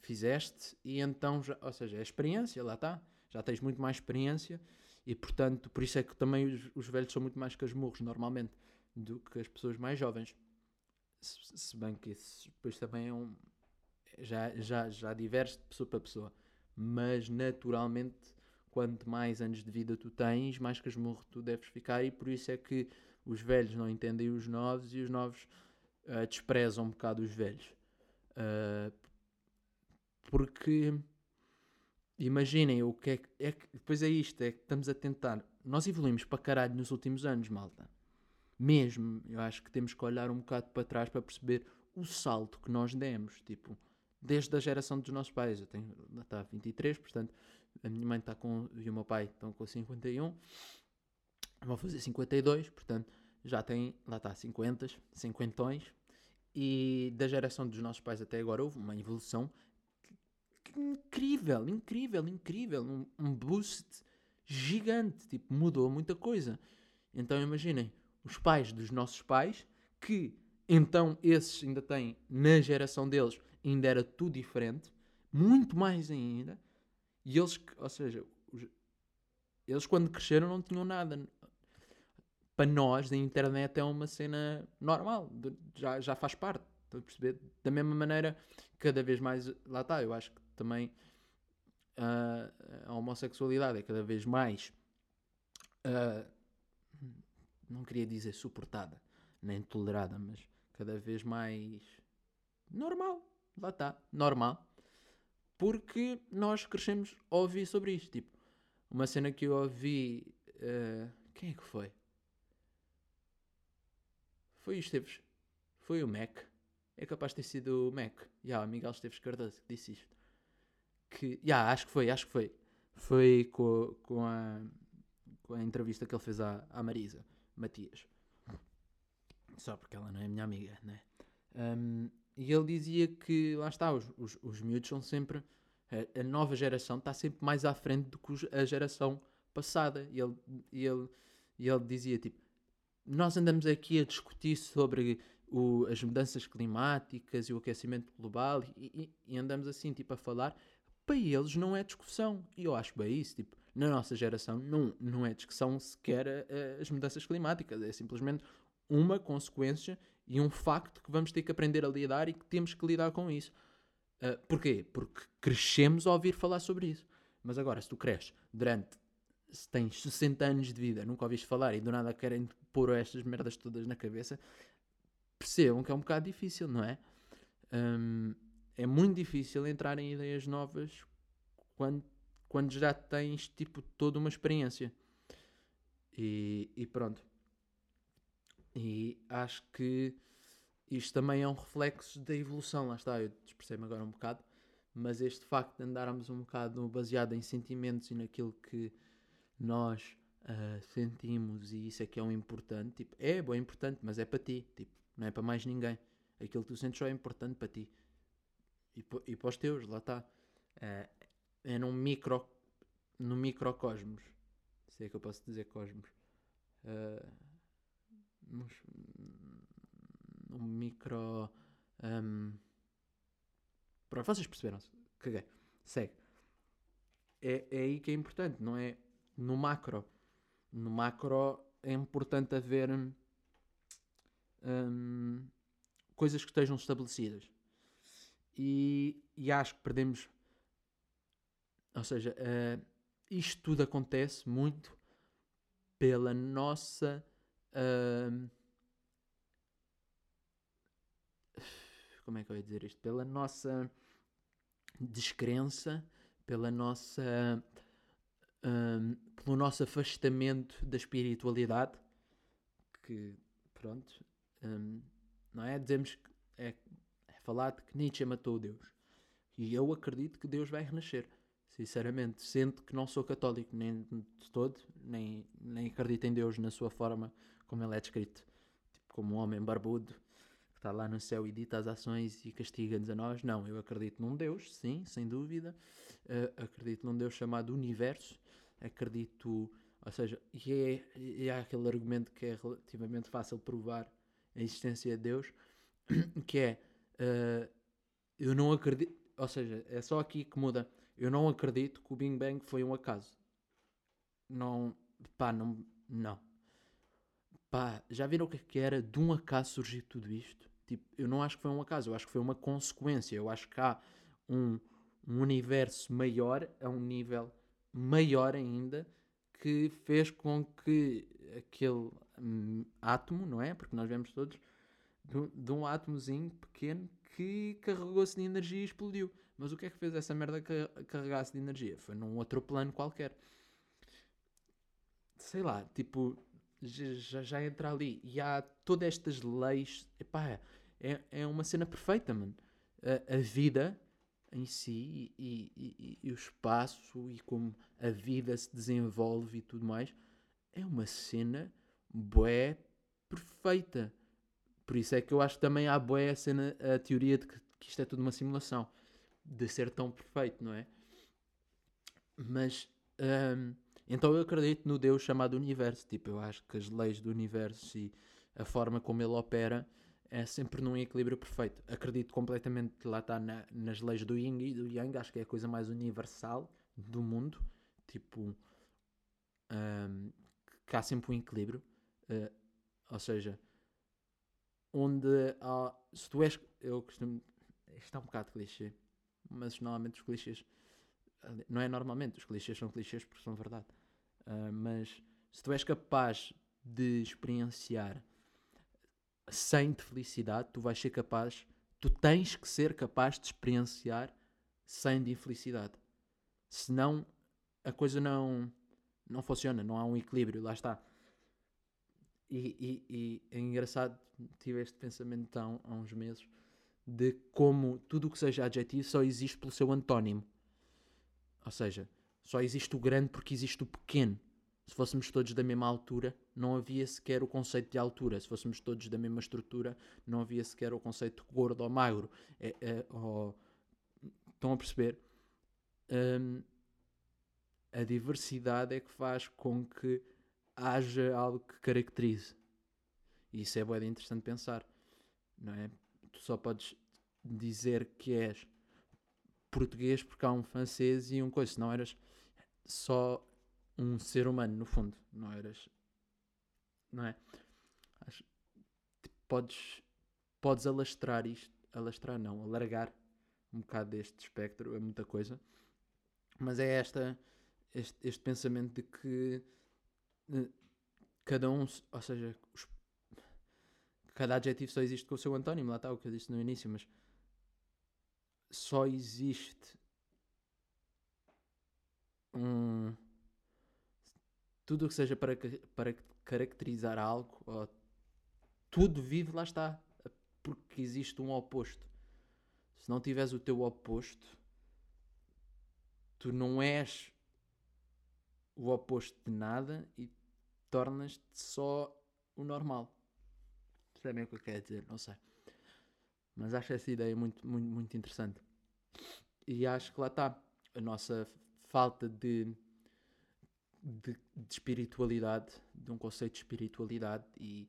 fizeste. E então, já, ou seja, é experiência, lá está. Já tens muito mais experiência e, portanto, por isso é que também os, os velhos são muito mais casmurros, normalmente, do que as pessoas mais jovens. Se, se bem que isso depois também é um, já, já, já diverge de pessoa para pessoa. Mas naturalmente, quanto mais anos de vida tu tens, mais casmurro tu deves ficar, e por isso é que os velhos não entendem os novos e os novos uh, desprezam um bocado os velhos. Uh, porque imaginem o que é que. É que depois é isto, é que estamos a tentar. Nós evoluímos para caralho nos últimos anos, malta. Mesmo, eu acho que temos que olhar um bocado para trás para perceber o salto que nós demos. Tipo, desde a geração dos nossos pais. Eu tenho, está 23, portanto, a minha mãe está com, e o meu pai estão com 51. Vão fazer 52, portanto, já tem, lá está, 50, 50. E da geração dos nossos pais até agora houve uma evolução incrível, incrível, incrível. Um, um boost gigante. Tipo, mudou muita coisa. Então imaginem, os pais dos nossos pais, que então esses ainda têm, na geração deles, ainda era tudo diferente, muito mais ainda. E eles, ou seja, os, eles quando cresceram não tinham nada. Para nós, a internet é uma cena normal, já, já faz parte. Estão a perceber? Da mesma maneira, cada vez mais, lá está, eu acho que também uh, a homossexualidade é cada vez mais, uh, não queria dizer suportada, nem tolerada, mas cada vez mais normal. Lá está, normal. Porque nós crescemos a ouvir sobre isto. Tipo, uma cena que eu ouvi. Uh, quem é que foi? Foi o Esteves. Foi o Mac. É capaz de ter sido o Mac. Já, yeah, Miguel Esteves Cardoso que disse isto. Que. Já, yeah, acho que foi, acho que foi. Foi com, com, a, com a entrevista que ele fez à, à Marisa Matias. Só porque ela não é minha amiga, né? Um, e ele dizia que, lá está, os, os, os miúdos são sempre. A, a, nova geração está sempre mais à frente do que a geração passada. E ele, e ele, e ele dizia tipo: Nós andamos aqui a discutir sobre o, as mudanças climáticas e o aquecimento global e, e, e, andamos assim tipo a falar. Para eles não é discussão. E eu acho bem isso. Tipo, na nossa geração não, não é discussão sequer uh, as mudanças climáticas. É simplesmente uma consequência e um facto que vamos ter que aprender a lidar e que temos que lidar com isso. Uh, porquê? Porque crescemos a ouvir falar sobre isso. Mas agora, se tu cresces durante. Se tens 60 anos de vida, nunca ouviste falar e do nada querem pôr estas merdas todas na cabeça, percebam que é um bocado difícil, não é? Um, é muito difícil entrar em ideias novas quando, quando já tens tipo toda uma experiência. E, e pronto. E acho que isto também é um reflexo da evolução. Lá está, eu expressei-me agora um bocado, mas este facto de andarmos um bocado baseado em sentimentos e naquilo que nós uh, sentimos, e isso é que é um importante. Tipo, é bom, é importante, mas é para ti, tipo, não é para mais ninguém. Aquilo que tu sentes só é importante para ti e, e para os teus, lá está. Uh, é num micro, no microcosmos, se é que eu posso dizer cosmos. Uh, nos, um micro. Um, pronto, vocês perceberam-se. Caguei. Segue. É, é aí que é importante, não é no macro. No macro é importante haver um, coisas que estejam estabelecidas. E, e acho que perdemos. Ou seja, uh, isto tudo acontece muito pela nossa Uh, como é que eu ia dizer isto? Pela nossa descrença, pela nossa. Um, pelo nosso afastamento da espiritualidade, que, pronto, um, não é? Dizemos que é, é falado que Nietzsche matou Deus. E eu acredito que Deus vai renascer. Sinceramente, sinto que não sou católico nem de todo, nem, nem acredito em Deus na sua forma como ele é descrito. Tipo, como um homem barbudo que está lá no céu e dita as ações e castiga-nos a nós. Não, eu acredito num Deus, sim, sem dúvida. Uh, acredito num Deus chamado Universo. Acredito, ou seja, e é, e é aquele argumento que é relativamente fácil provar a existência de Deus, que é, uh, eu não acredito, ou seja, é só aqui que muda eu não acredito que o Big Bang foi um acaso. Não, pá, não, não. Pá, já viram o que, é que era de um acaso surgir tudo isto? Tipo, eu não acho que foi um acaso, eu acho que foi uma consequência. Eu acho que há um, um universo maior a um nível maior ainda que fez com que aquele hum, átomo, não é? Porque nós vemos todos de um átomozinho pequeno que carregou-se de energia e explodiu. Mas o que é que fez essa merda carregar-se de energia? Foi num outro plano qualquer. Sei lá, tipo, já, já entra ali. E há todas estas leis. Epá, é, é uma cena perfeita, mano. A, a vida em si e, e, e, o espaço e como a vida se desenvolve e tudo mais é uma cena bué perfeita. Por isso é que eu acho que também há bué a, cena, a teoria de que, que isto é tudo uma simulação. De ser tão perfeito, não é? Mas... Hum, então eu acredito no Deus chamado Universo. Tipo, eu acho que as leis do universo e a forma como ele opera é sempre num equilíbrio perfeito. Acredito completamente lá está na, nas leis do Yin e do Yang, acho que é a coisa mais universal do mundo. Tipo, um, que há sempre um equilíbrio. Uh, ou seja, onde há. Se tu és. Eu costumo. Isto é um bocado clichê, mas normalmente os clichês. Não é normalmente, os clichês são clichês porque são verdade. Uh, mas se tu és capaz de experienciar sem de felicidade, tu vais ser capaz, tu tens que ser capaz de experienciar sem de infelicidade. Senão a coisa não, não funciona, não há um equilíbrio, lá está. E, e, e é engraçado, tive este pensamento então, há uns meses de como tudo o que seja adjetivo só existe pelo seu antónimo. Ou seja, só existe o grande porque existe o pequeno. Se fôssemos todos da mesma altura, não havia sequer o conceito de altura. Se fôssemos todos da mesma estrutura, não havia sequer o conceito de gordo ou magro. É, é, ou... Estão a perceber? Um, a diversidade é que faz com que haja algo que caracterize. E isso é bem interessante pensar. Não é? Tu só podes dizer que és português porque há um francês e um coisa. Não eras só um ser humano, no fundo, não eras. Não é? Podes, podes alastrar isto, alastrar não, alargar um bocado deste espectro, é muita coisa, mas é esta, este, este pensamento de que uh, cada um, ou seja, os, cada adjetivo só existe com o seu antónimo, lá está o que eu disse no início, mas só existe um tudo o que seja para, para caracterizar algo, ou, tudo vive, lá está. Porque existe um oposto. Se não tiveres o teu oposto, tu não és o oposto de nada e tornas-te só o normal. Sabem o que eu quero dizer? Não sei. Mas acho essa ideia muito, muito, muito interessante. E acho que lá está. A nossa falta de de, de, espiritualidade, de um conceito de espiritualidade e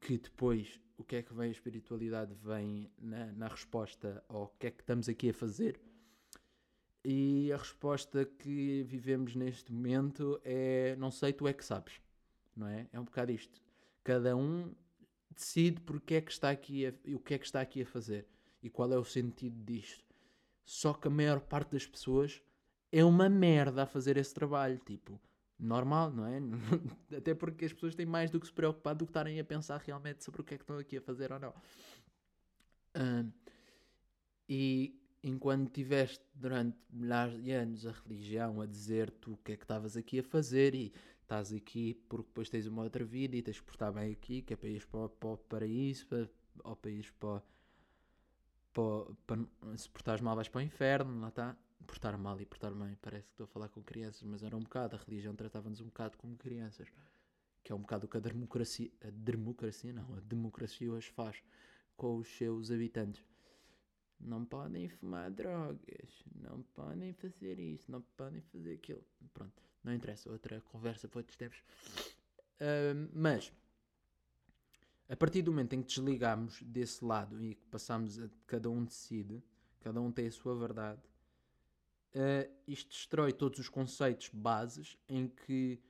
que depois o que é que vem a espiritualidade vem na, na resposta ao que é que estamos aqui a fazer e a resposta que vivemos neste momento é não sei, tu é que sabes, não é? É um bocado isto. Cada um decide porque é que está aqui a, o que é que está aqui a fazer e qual é o sentido disto. Só que a maior parte das pessoas é uma merda a fazer esse trabalho. Tipo, normal, não é? Até porque as pessoas têm mais do que se preocupar do que estarem a pensar realmente sobre o que é que estão aqui a fazer ou não. E enquanto tiveste durante milhares de anos a religião a dizer-te o que é que estavas aqui a fazer e estás aqui porque depois tens uma outra vida e tens que portar bem aqui, que é para ir para, para o paraíso, para, ou para ir para, para, para, se portares mal vais para o inferno, lá está portar mal e portar bem. Parece que estou a falar com crianças, mas era um bocado. A religião tratava-nos um bocado como crianças. Que é um bocado o que a democracia. A democracia não, a democracia hoje faz com os seus habitantes. Não podem fumar drogas, não podem fazer isso, não podem fazer aquilo. Pronto, não interessa, outra conversa para outros tempos. Uh, mas, a partir do momento em que desligamos desse lado e que passamos a cada um decide, cada um tem a sua verdade, uh, isto destrói todos os conceitos bases em que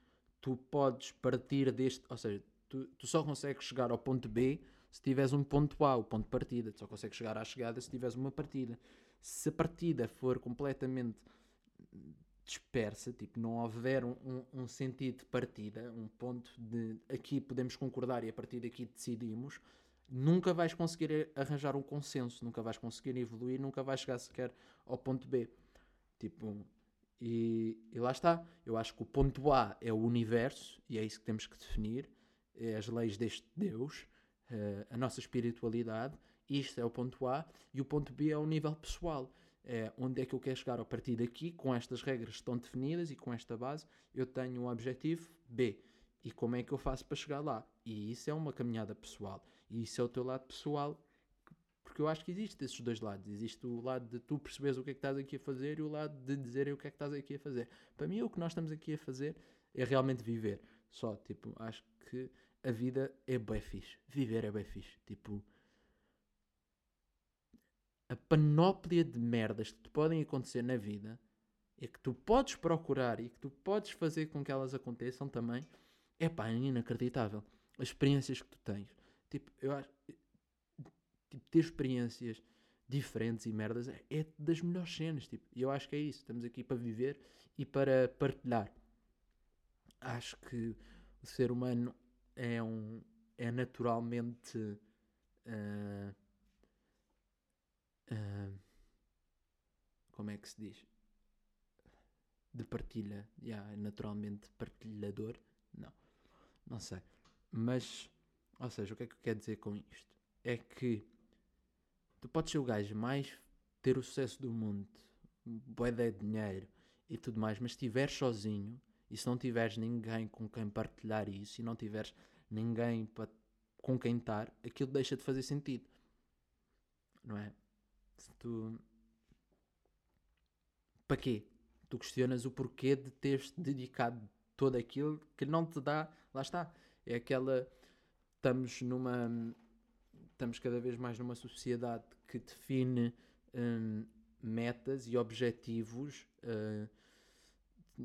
tu podes partir deste, ou seja, tu, tu só consegues chegar ao ponto B se tiveres um ponto A, o ponto de partida, tu só consegues chegar à chegada se tiveres uma partida. Se a partida for completamente dispersa, tipo, não houver um, um, um sentido de partida, um ponto de aqui podemos concordar e a partir daqui decidimos, nunca vais conseguir arranjar um consenso, nunca vais conseguir evoluir, nunca vais chegar sequer ao ponto B. Tipo, e, e, lá está. Eu acho que o ponto A é o universo, e é isso que temos que definir, é as leis deste Deus, uh, a nossa espiritualidade, isto é o ponto A, e o ponto B é o nível pessoal. É onde é que eu quero chegar a partir daqui, com estas regras que estão definidas e com esta base, eu tenho um objetivo B. E como é que eu faço para chegar lá? E isso é uma caminhada pessoal. E isso é o teu lado pessoal. Porque eu acho que existe esses dois lados. Existe o lado de tu perceberes o que é que estás aqui a fazer e o lado de dizerem o que é que estás aqui a fazer. Para mim, o que nós estamos aqui a fazer é realmente viver. Só, tipo, acho que a vida é bem fixe. Viver é bem fixe. Tipo, a panóplia de merdas que te podem acontecer na vida e que tu podes procurar e que tu podes fazer com que elas aconteçam também é pá, é inacreditável. As experiências que tu tens. Tipo, eu acho. Tipo, ter experiências diferentes e merdas é, é das melhores cenas. Tipo, e eu acho que é isso. Estamos aqui para viver e para partilhar. Acho que o ser humano é um. é naturalmente. Uh, uh, como é que se diz? De partilha. Yeah, naturalmente partilhador. Não. Não sei. Mas, ou seja, o que é que eu quero dizer com isto? É que tu podes ser o gajo mais ter o sucesso do mundo, boa de dinheiro e tudo mais, mas se estiveres sozinho e se não tiveres ninguém com quem partilhar isso e não tiveres ninguém para, com quem estar, aquilo deixa de fazer sentido. Não é? Tu. Para quê? Tu questionas o porquê de teres dedicado todo aquilo que não te dá. Lá está. É aquela. Estamos numa. Estamos cada vez mais numa sociedade que define hum, metas e objetivos, uh,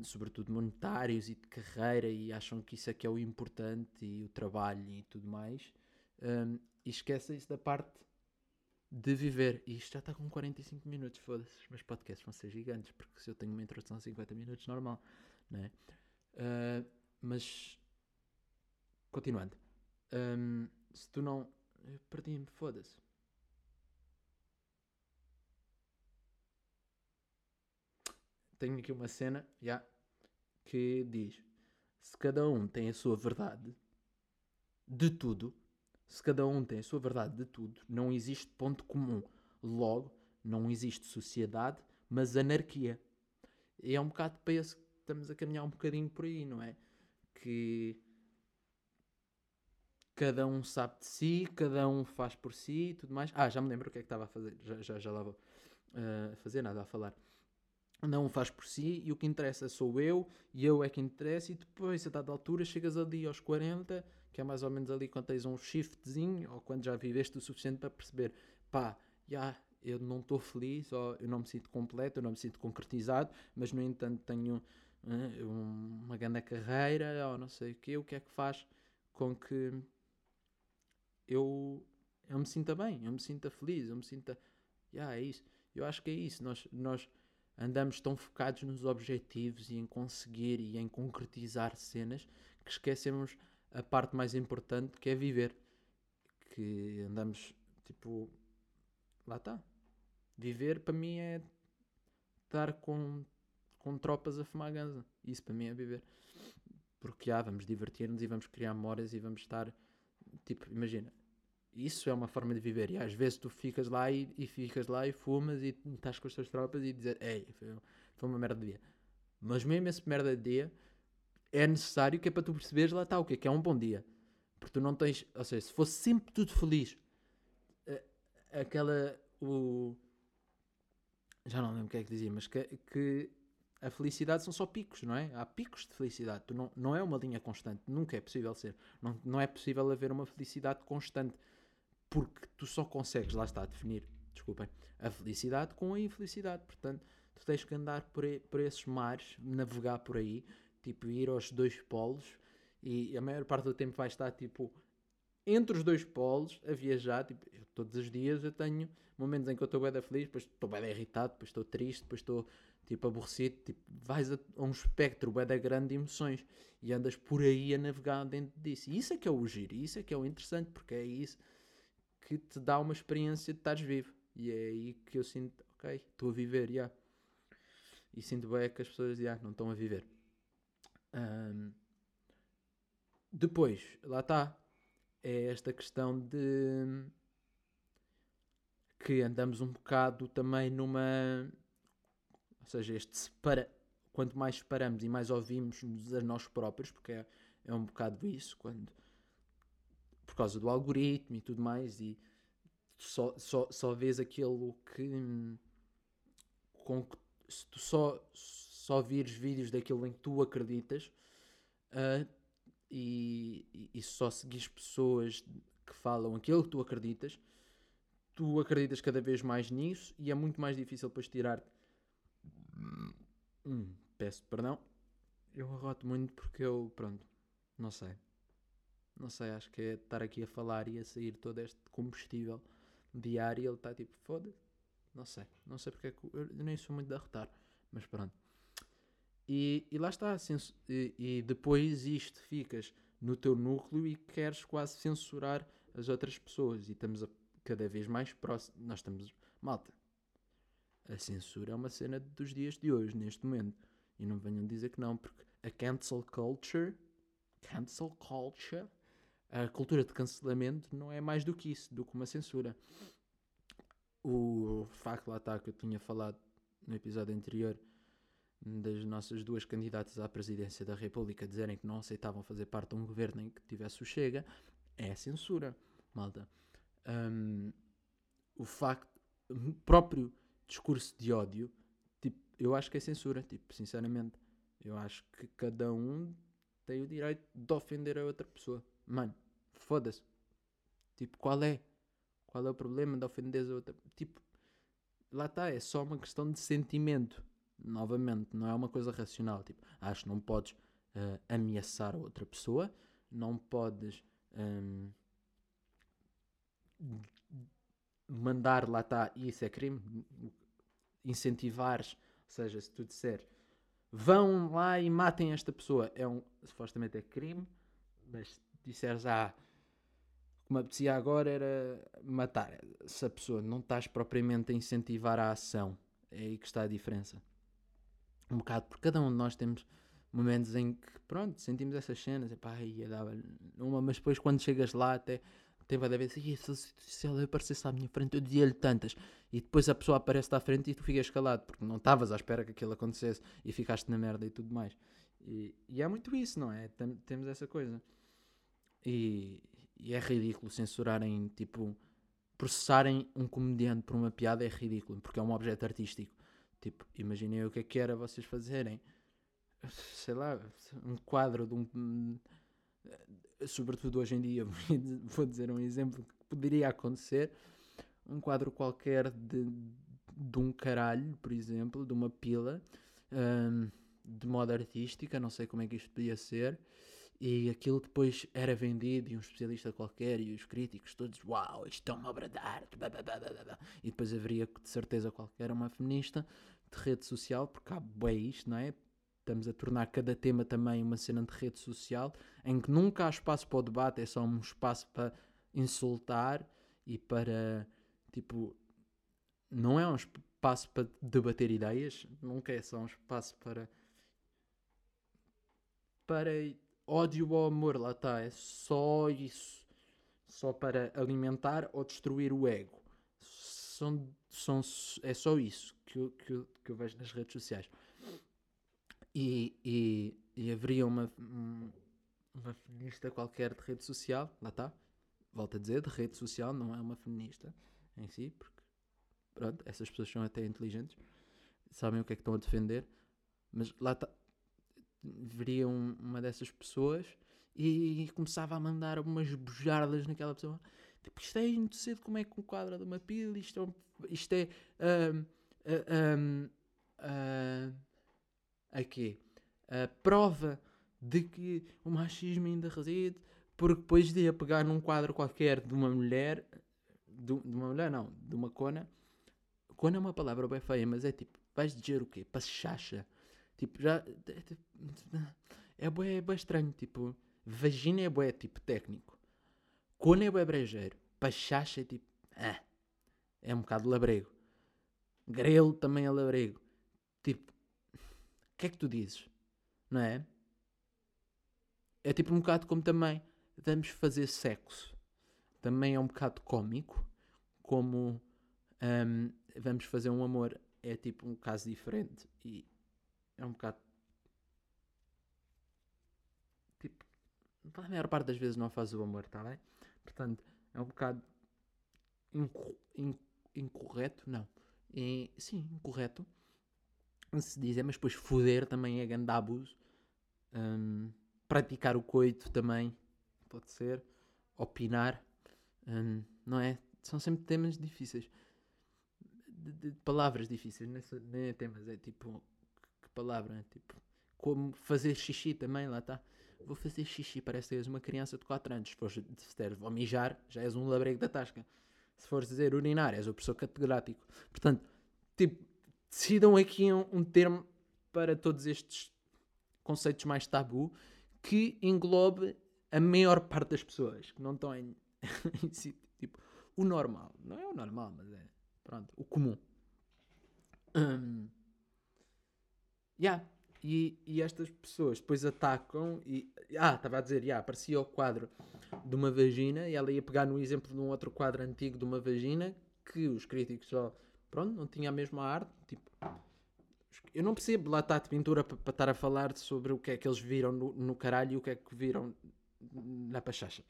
sobretudo monetários e de carreira, e acham que isso é que é o importante, e o trabalho e tudo mais, um, e esquecem-se da parte de viver. E isto já está com 45 minutos, foda-se. Os meus podcasts vão ser gigantes, porque se eu tenho uma introdução de 50 minutos, normal, não é? Uh, mas continuando, um, se tu não. Perdi-me, foda-se. Tenho aqui uma cena já que diz: se cada um tem a sua verdade de tudo, se cada um tem a sua verdade de tudo, não existe ponto comum. Logo, não existe sociedade, mas anarquia. E é um bocado para esse estamos a caminhar um bocadinho por aí, não é? Que cada um sabe de si, cada um faz por si e tudo mais. Ah, já me lembro o que é que estava a fazer, já, já, já lá vou uh, fazer nada a falar. Cada um faz por si e o que interessa sou eu e eu é que interessa e depois a dada altura chegas ali aos 40, que é mais ou menos ali quando tens um shiftzinho ou quando já viveste o suficiente para perceber, pá, já eu não estou feliz ou eu não me sinto completo, eu não me sinto concretizado, mas no entanto tenho né, uma grande carreira ou não sei o quê, o que é que faz com que eu, eu me sinta bem, eu me sinta feliz, eu me sinta. Yeah, é isso. Eu acho que é isso. Nós, nós andamos tão focados nos objetivos e em conseguir e em concretizar cenas que esquecemos a parte mais importante que é viver. Que andamos tipo. Lá está. Viver para mim é estar com com tropas a fumar ganza. Isso para mim é viver. Porque já vamos divertir-nos e vamos criar memórias e vamos estar. Tipo, imagina, isso é uma forma de viver. E às vezes tu ficas lá e, e ficas lá e fumas e estás com as tuas tropas e dizes, ei, foi, foi uma merda de dia. Mas mesmo esse merda de dia é necessário que é para tu perceberes lá está o que é um bom dia. Porque tu não tens, ou seja, se fosse sempre tudo feliz, aquela, o, já não lembro o que é que dizia, mas que, que a felicidade são só picos, não é? Há picos de felicidade. Tu não, não é uma linha constante. Nunca é possível ser. Não, não é possível haver uma felicidade constante. Porque tu só consegues, lá está, definir, desculpem, a felicidade com a infelicidade. Portanto, tu tens que andar por, por esses mares, navegar por aí, tipo, ir aos dois polos. E a maior parte do tempo vai estar, tipo, entre os dois polos, a viajar. Tipo, eu, todos os dias eu tenho momentos em que eu estou bem feliz, depois estou bem irritado, depois estou triste, depois estou tipo aborrecido, tipo, vais a, um espectro da grande de emoções e andas por aí a navegar dentro disso. E isso é que é o giro, isso é que é o interessante, porque é isso que te dá uma experiência de estares vivo. E é aí que eu sinto, ok, estou a viver, já. Yeah. E sinto bem que as pessoas, já, yeah, não estão a viver. Um, depois, lá está, é esta questão de que andamos um bocado também numa. Ou seja, este separa. Quanto mais separamos e mais ouvimos-nos a nós próprios, porque é, é um bocado isso, quando. Por causa do algoritmo e tudo mais, e só, só, só vês aquilo que. Com que se tu só, só vires vídeos daquilo em que tu acreditas uh, e, e, só seguires pessoas que falam aquilo que tu acreditas, tu acreditas cada vez mais nisso e é muito mais difícil depois tirar-te. Hum, peço perdão. Eu arroto muito porque eu, pronto, não sei. Não sei, acho que é estar aqui a falar e a sair todo este combustível diário e ele está tipo, foda-se. Não sei, não sei porque é que eu nem sou muito de arrotar, mas pronto. E, e lá está, e, e depois isto ficas no teu núcleo e queres quase censurar as outras pessoas e estamos a cada vez mais próximo. Nós estamos. Malta. A censura é uma cena dos dias de hoje, neste momento. E não venham dizer que não, porque a cancel culture. Cancel culture. A cultura de cancelamento não é mais do que isso, do que uma censura. O facto lá está que eu tinha falado no episódio anterior das nossas duas candidatas à presidência da República dizerem que não aceitavam fazer parte de um governo em que tivesse o Chega, é censura, malta um, o facto, o próprio discurso de ódio, tipo, eu acho que é censura, tipo, sinceramente. Eu acho que cada um tem o direito de ofender a outra pessoa. Mano, foda-se. Tipo, qual é? Qual é o problema de ofender a outra? Tipo, lá está, é só uma questão de sentimento. Novamente, não é uma coisa racional. Tipo, acho que não podes uh, ameaçar a outra pessoa, não podes. Um, mandar lá está, isso é crime, incentivares, ou seja, se tu disseres vão lá e matem esta pessoa, é um, supostamente é crime, mas se disseres ah, o que me apetecia agora era matar essa pessoa, não estás propriamente a incentivar a ação, é aí que está a diferença. Um bocado, porque cada um de nós temos momentos em que, pronto, sentimos essas cenas, e pá, ia dar uma, mas depois quando chegas lá até tem vai haver assim, se, se ela aparecesse à minha frente, eu dizia-lhe tantas. E depois a pessoa aparece à frente e tu ficas calado, porque não estavas à espera que aquilo acontecesse e ficaste na merda e tudo mais. E, e é muito isso, não é? Tem, temos essa coisa. E, e, é ridículo censurarem, tipo, processarem um comediante por uma piada é ridículo, porque é um objeto artístico. Tipo, imaginem o que é que era vocês fazerem, sei lá, um quadro de um sobretudo hoje em dia, vou dizer um exemplo que poderia acontecer, um quadro qualquer de, de um caralho, por exemplo, de uma pila, um, de moda artística, não sei como é que isto podia ser, e aquilo depois era vendido e um especialista qualquer e os críticos todos, uau, isto é uma obra de arte, e depois haveria de certeza qualquer uma feminista de rede social, porque há bem isto, não é? estamos a tornar cada tema também uma cena de rede social, em que nunca há espaço para o debate, é só um espaço para insultar e para, tipo, não é um espaço para debater ideias, nunca é só um espaço para para ódio ou amor, lá está, é só isso, só para alimentar ou destruir o ego. São, são, é só isso que eu, que, eu, que eu vejo nas redes sociais. E, e, e haveria uma, uma feminista qualquer de rede social, lá está, volto a dizer, de rede social, não é uma feminista em si, porque pronto, essas pessoas são até inteligentes, sabem o que é que estão a defender, mas lá está, veria um, uma dessas pessoas e começava a mandar umas bujardas naquela pessoa. Tipo, isto é muito cedo, como é que um quadro de uma pila, isto é, isto é uh, uh, uh, aqui a prova de que o machismo ainda reside, porque depois de ia pegar num quadro qualquer de uma mulher, de, de uma mulher não, de uma cona, cona é uma palavra bem feia, mas é tipo, vais dizer o quê? Pachacha. Tipo, já. É bué, é bué estranho. Tipo, vagina é bué, tipo, técnico. Cona é bué brejeiro. Pachacha é tipo. Ah, é um bocado labrego. Grelo também é labrego. Tipo, o que é que tu dizes? Não é? É tipo um bocado como também vamos fazer sexo. Também é um bocado cómico. Como um, vamos fazer um amor. É tipo um caso diferente. E é um bocado. Tipo, a maior parte das vezes não faz o amor, tá bem? Portanto, é um bocado. Inco in incorreto? Não. É, sim, incorreto. Se dizer, mas depois foder também é grande abuso. Um, praticar o coito também pode ser. Opinar, um, não é? São sempre temas difíceis. De, de, palavras difíceis, nem é temas, é tipo palavra, tipo, como fazer xixi também, lá está. Vou fazer xixi, parece que és uma criança de 4 anos. Se fores dizer vou mijar, já és um labrego da tasca. Se fores dizer urinar, és o professor catedrático. Portanto, tipo, decidam aqui um, um termo para todos estes conceitos mais tabu que englobe a maior parte das pessoas que não estão em, em tipo, o normal. Não é o normal, mas é, pronto, o comum. Um, Yeah. E, e estas pessoas depois atacam e. Ah, estava a dizer, yeah, aparecia o quadro de uma vagina e ela ia pegar no exemplo de um outro quadro antigo de uma vagina que os críticos só. Pronto, não tinha a mesma arte. Tipo. Eu não percebo lá está de pintura para estar a falar sobre o que é que eles viram no, no caralho e o que é que viram na pachacha.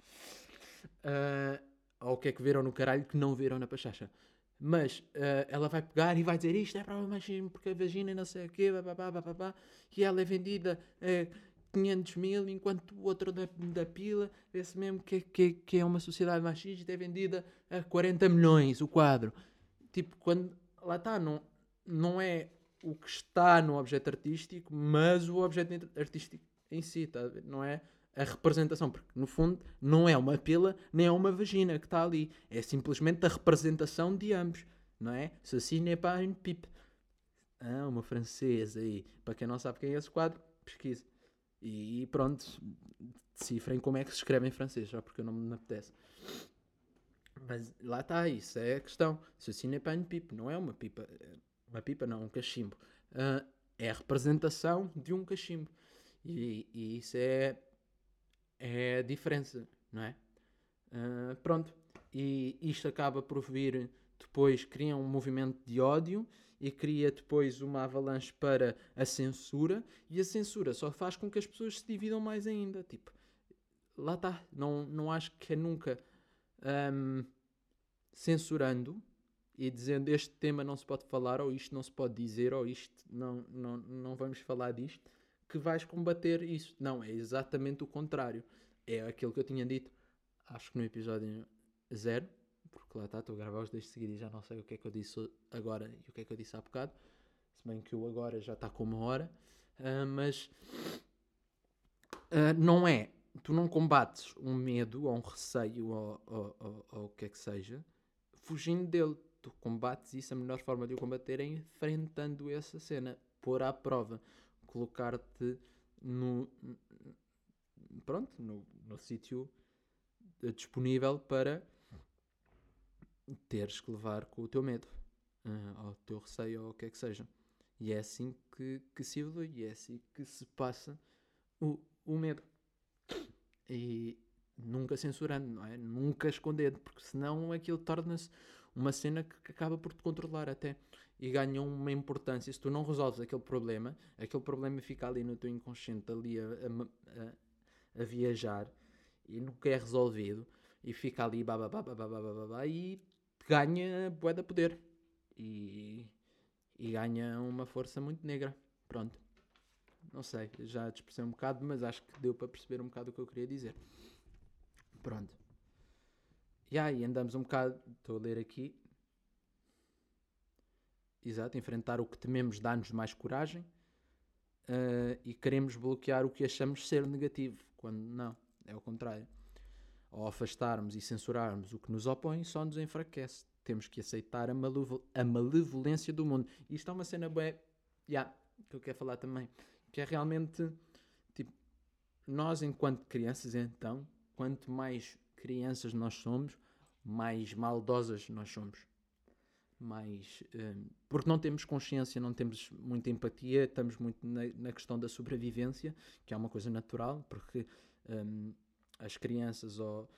Uh, ou o que é que viram no caralho que não viram na pachacha. Mas uh, ela vai pegar e vai dizer isto é para o machismo porque a vagina não sei o quê, e ela é vendida a 500 mil, enquanto o outro da, da pila, esse mesmo que, que, que é uma sociedade machista, é vendida a 40 milhões o quadro. Tipo, quando lá está, não, não é o que está no objeto artístico, mas o objeto artístico em si, tá? não é a representação, porque no fundo não é uma pila nem é uma vagina que está ali, é simplesmente a representação de ambos, não é? Ceci n'est pas une pipe. Ah, uma francesa aí. Para quem não sabe quem é esse quadro, pesquise. E pronto, decifrem como é que se escreve em francês, só porque eu não me apetece. Mas lá está, isso é a questão. Ceci n'est pas une pipe, não é uma pipa. Uma pipa não, um cachimbo. Uh, é a representação de um cachimbo. E, e isso é é a diferença, não é? Uh, pronto. E isto acaba por vir depois, cria um movimento de ódio e cria depois uma avalanche para a censura. E a censura só faz com que as pessoas se dividam mais ainda. Tipo, lá está. Não, não acho que é nunca um, censurando e dizendo este tema não se pode falar, ou isto não se pode dizer, ou isto não, não, não vamos falar disto que vais combater isso. Não, é exatamente o contrário. É aquilo que eu tinha dito, acho que no episódio zero, porque lá está, estou a gravar os dois seguidos e já não sei o que é que eu disse agora e o que é que eu disse há bocado. Se bem que o agora já está com uma hora. Uh, mas uh, não é. Tu não combates um medo ou um receio ou, ou, ou, ou o que é que seja fugindo dele. Tu combates isso. A melhor forma de o combater é enfrentando essa cena, pôr à prova colocar-te no pronto, no, no sítio disponível para teres que levar com o teu medo, ou o teu receio, ou o que é que seja. E é assim que, que se evolui, e é assim que se passa o, o medo. E nunca censurando, não é? Nunca escondendo, porque senão aquilo torna-se uma cena que acaba por te controlar até e ganha uma importância. Se tu não resolves aquele problema, aquele problema fica ali no teu inconsciente, ali a, a, a viajar e nunca é resolvido e fica ali babá, babá, babá, babá, e ganha bué de poder e, e ganha uma força muito negra. Pronto. Não sei, já dispersei um bocado, mas acho que deu para perceber um bocado o que eu queria dizer. Pronto. E aí andamos um bocado, estou a ler aqui. Exato, enfrentar o que tememos dá-nos mais coragem uh, e queremos bloquear o que achamos ser negativo, quando não, é o contrário. Ao afastarmos e censurarmos o que nos opõe, só nos enfraquece. Temos que aceitar a, a malevolência do mundo. E isto é uma cena bué, yeah, que eu quero falar também, que é realmente, tipo, nós enquanto crianças, então, quanto mais crianças nós somos, mais maldosas nós somos. Mais, hum, porque não temos consciência, não temos muita empatia, estamos muito na, na questão da sobrevivência, que é uma coisa natural, porque hum, as crianças ou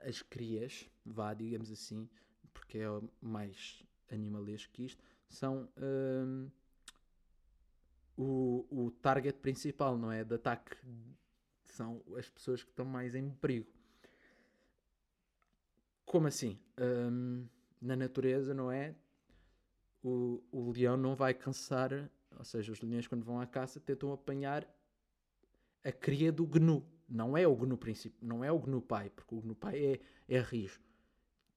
as crias, vá, digamos assim, porque é mais animalesco que isto, são hum, o, o target principal, não é? De ataque. São as pessoas que estão mais em perigo. Como assim? Hum, na natureza, não é? O, o leão não vai cansar, ou seja, os leões quando vão à caça tentam apanhar a cria do gnu. Não é o gnu principal, não é o gnu pai, porque o gnu pai é, é rijo.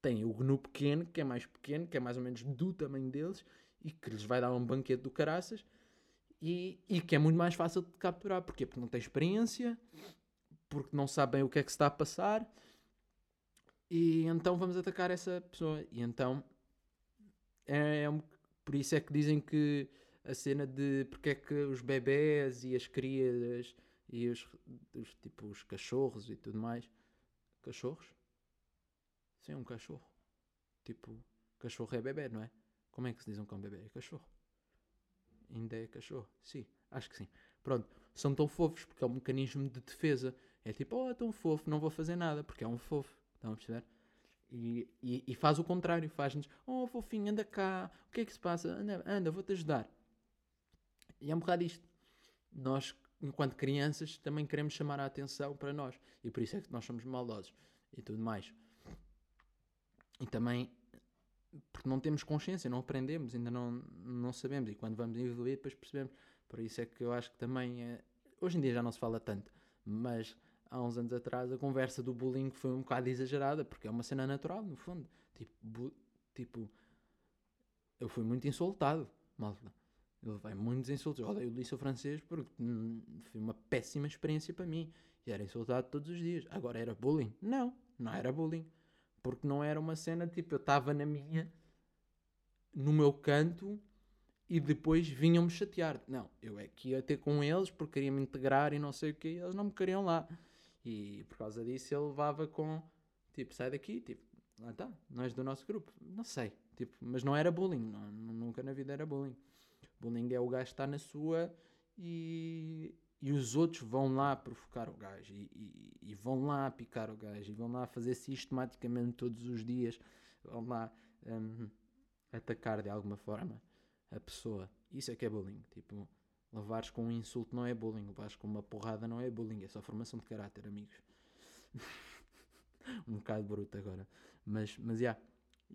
Tem o gnu pequeno, que é mais pequeno, que é mais ou menos do tamanho deles, e que lhes vai dar um banquete do caraças, e, e que é muito mais fácil de capturar. Porquê? Porque não tem experiência, porque não sabem o que é que se está a passar, e então vamos atacar essa pessoa. E então é, é um- por isso é que dizem que a cena de porque é que os bebés e as crias e os, os tipo os cachorros e tudo mais. Cachorros? Sim, um cachorro. Tipo, cachorro é bebê, não é? Como é que se diz um cão bebê? É cachorro. Ainda é cachorro? Sim, acho que sim. Pronto, são tão fofos porque é um mecanismo de defesa. É tipo, oh, é tão fofo, não vou fazer nada porque é um fofo. Estão a perceber? E, e, e faz o contrário, faz-nos, oh fofinho, anda cá, o que é que se passa? Anda, anda vou-te ajudar. E é um bocado isto. Nós, enquanto crianças, também queremos chamar a atenção para nós. E por isso é que nós somos maldosos e tudo mais. E também porque não temos consciência, não aprendemos, ainda não, não sabemos. E quando vamos evoluir, depois percebemos. Por isso é que eu acho que também é... Hoje em dia já não se fala tanto, mas há uns anos atrás a conversa do bullying foi um bocado exagerada, porque é uma cena natural, no fundo. Tipo, tipo eu fui muito insultado, malta. Eu levei muitos insultos. Eu odeio o liceu francês porque hum, foi uma péssima experiência para mim. E era insultado todos os dias. Agora era bullying? Não, não era bullying. Porque não era uma cena tipo, eu estava na minha, no meu canto e depois vinham-me chatear. Não, eu é que ia ter com eles porque queria me integrar e não sei o que, eles não me queriam lá. E por causa disso ele levava com tipo, sai daqui, tipo, lá está, não és do nosso grupo. Não sei, tipo, mas não era bullying, não, nunca na vida era bullying. Bullying é o gajo está na sua e, e os outros vão lá provocar o gajo e, e- e vão lá picar o gajo e vão lá fazer sistematicamente todos os dias, vão lá hum, atacar de alguma forma a pessoa. Isso é que é bullying. Tipo, levares com um insulto não é bullying, levares com uma porrada não é bullying, é só formação de caráter, amigos. um bocado bruto agora. Mas, mas, yeah.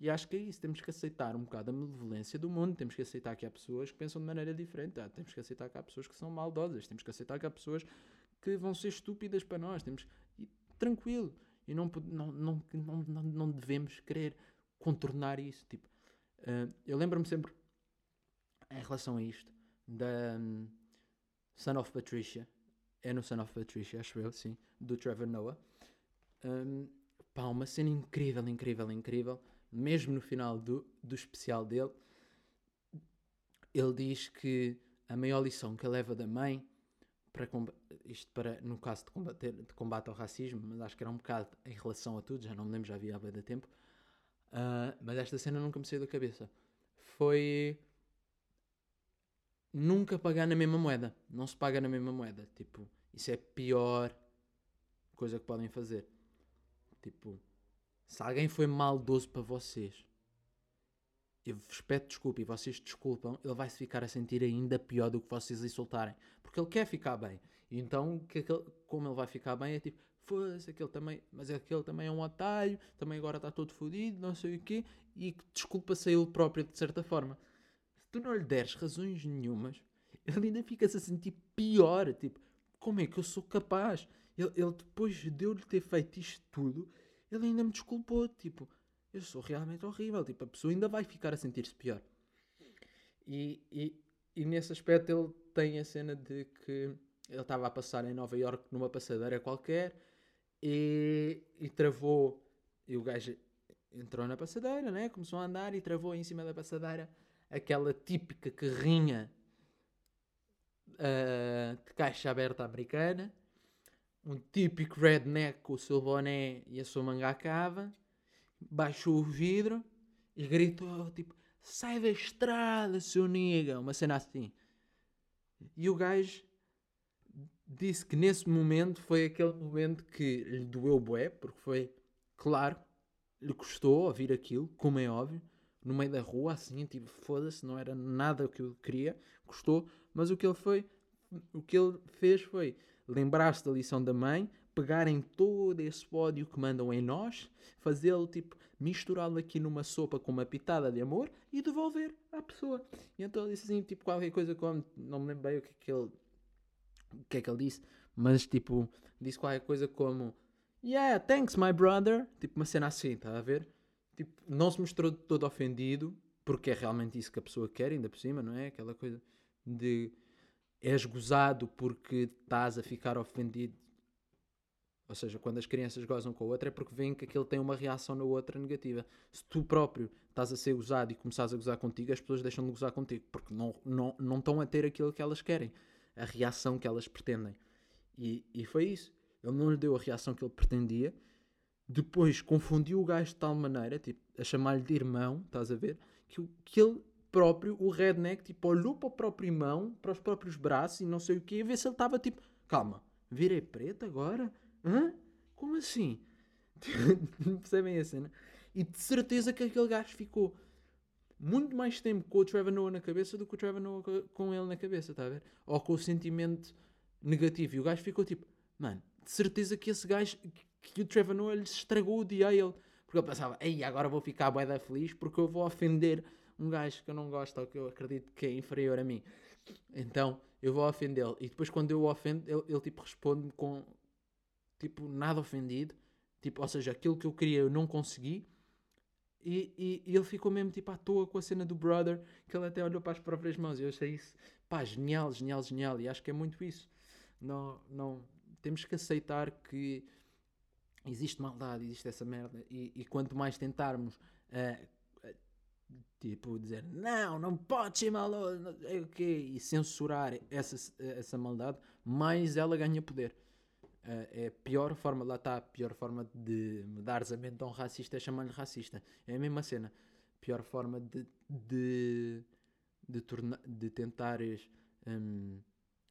E acho que é isso, temos que aceitar um bocado a malevolência do mundo, temos que aceitar que há pessoas que pensam de maneira diferente, ah, temos que aceitar que há pessoas que são maldosas, temos que aceitar que há pessoas que vão ser estúpidas para nós, temos e tranquilo, e não, não, não, não, não, devemos querer contornar isso, tipo, ah, eu lembro-me sempre, em relação a isto, da hum, Son of Patricia, é no Son of Patricia, acho eu, sim, do Trevor Noah, Hum, pá, uma cena incrível, incrível, incrível. Mesmo no final do, do especial dele, ele diz que a maior lição que ele leva da mãe, para isto para, no caso de, combater, de combate ao racismo, mas acho que era um bocado em relação a tudo, já não me lembro, já havia há bem de tempo, ah, mas esta cena nunca me saiu da cabeça. Foi nunca pagar na mesma moeda. Não se paga na mesma moeda. Tipo, isso é a pior coisa que podem fazer. Tipo, se alguém foi maldoso para vocês, eu vos peço desculpa e vocês desculpam, ele vai se ficar a sentir ainda pior do que vocês insultarem. Porque ele quer ficar bem. E então, que aquele- como ele vai ficar bem, é tipo, foda-se, aquele também, mas aquele também é um otário, também agora está todo fodido, não sei o quê, e desculpa-se a ele próprio de certa forma. Se tu não lhe deres razões nenhumas, ele ainda fica-se a sentir pior. Tipo, como é que eu sou capaz? Ele, ele depois de eu lhe ter feito isto tudo, ele ainda me desculpou. Tipo, eu sou realmente horrível. Tipo, a pessoa ainda vai ficar a sentir-se pior. E, e, e nesse aspecto ele tem a cena de que ele estava a passar em Nova York numa passadeira qualquer E, e travou. E o gajo entrou na passadeira, né? Começou a andar e travou em cima da passadeira aquela típica carrinha uh, de caixa aberta americana. Um típico redneck com o seu boné e a sua manga à cava. Baixou o vidro e gritou tipo: Sai da estrada, seu nigga! Uma cena assim. E o gajo disse que nesse momento foi aquele momento que lhe doeu bué, porque foi, claro, lhe custou ouvir aquilo, como é óbvio, no meio da rua, assim, tipo, foda-se, não era nada o que eu queria, custou, mas o que ele foi, o que ele fez foi lembrar-se da lição da mãe, pegarem todo esse ódio que mandam em nós, fazê-lo, tipo, misturá-lo aqui numa sopa com uma pitada de amor e devolver à pessoa. E então ele disse assim, tipo, qualquer coisa como, não me lembro bem o que é que ele o que é que ele disse, mas tipo, disse qualquer coisa como Yeah, thanks, my brother. Tipo, uma cena assim, está a ver? Tipo, não se mostrou todo ofendido, porque é realmente isso que a pessoa quer, ainda por cima, não é? Aquela coisa de és gozado porque estás a ficar ofendido. Ou seja, quando as crianças gozam com a outra é porque veem que aquele tem uma reação na outra negativa. Se tu próprio estás a ser gozado e começares a gozar contigo, as pessoas deixam de gozar contigo, porque não, não, não estão a ter aquilo que elas querem a reação que elas pretendem. E, e foi isso. Ele não lhe deu a reação que ele pretendia. Depois confundiu o gajo de tal maneira, tipo, a chamar-lhe de irmão, estás a ver? Que, que ele próprio, o redneck, tipo, olhou para o próprio irmão, para os próprios braços e não sei o quê, a ver se ele estava tipo, calma, virei preto agora? Hã? Como assim? Percebem a cena? E de certeza que aquele gajo ficou muito mais tempo com o Trevor Noah na cabeça do que o Trevor Noah com ele na cabeça, está a ver? Ou com o sentimento negativo. E o gajo ficou tipo, mano, de certeza que esse gajo, que o Trevor Noah lhe estragou o dia a ele. Porque ele pensava, ei, agora vou ficar bué da feliz porque eu vou ofender um gajo que eu não gosto ou que eu acredito que é inferior a mim. Então, eu vou ofendê-lo. E depois quando eu o ofendo, ele, ele tipo responde com, tipo, nada ofendido. Tipo, ou seja, aquilo que eu queria eu não consegui e, e, e, ele ficou mesmo tipo à toa com a cena do brother, que ele até olhou para as próprias mãos. E eu achei isso, pá, genial, genial, genial. E acho que é muito isso. Não, não, temos que aceitar que existe maldade, existe essa merda. E, e quanto mais tentarmos, uh, tipo, dizer não, não pode ser maldoso, é okay, e censurar essa, essa maldade, mais ela ganha poder. Uh, é a pior forma, lá está, a pior forma de mudares a mente a um racista é chamar-lhe racista. É a mesma cena. Pior forma de, de, de, torna, de tentares um,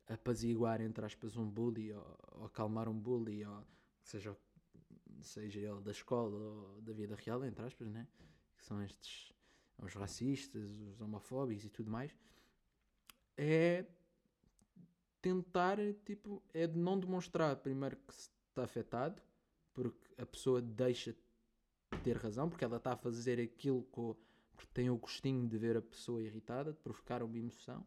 apaziguar, entre aspas, um bully ou, ou acalmar um bully, ou seja, seja ele da escola ou da vida real, entre aspas, né? que são estes os racistas, os homofóbicos e tudo mais, é tentar, tipo, é de não demonstrar primeiro que está afetado, porque a pessoa deixa de ter razão, porque ela está a fazer aquilo porque tem o gostinho de ver a pessoa irritada, de provocar uma emoção.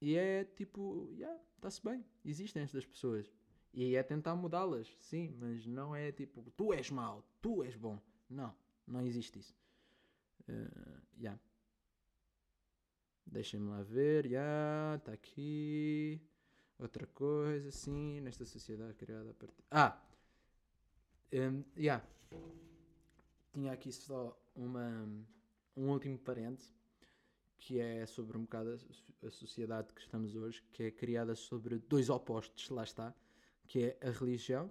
E é tipo, yeah, está-se bem, existem estas pessoas. E é tentar mudá-las, sim, mas não é tipo, tu és mau, tu és bom. Não, não existe isso. Uh, yeah. Deixem-me lá ver. Já, yeah, está aqui. Outra coisa, sim, nesta sociedade criada a partir. Ah! Um, yeah. Tinha aqui só uma, um último parente que é sobre um bocado a, a sociedade que estamos hoje, que é criada sobre dois opostos, lá está, que é a religião,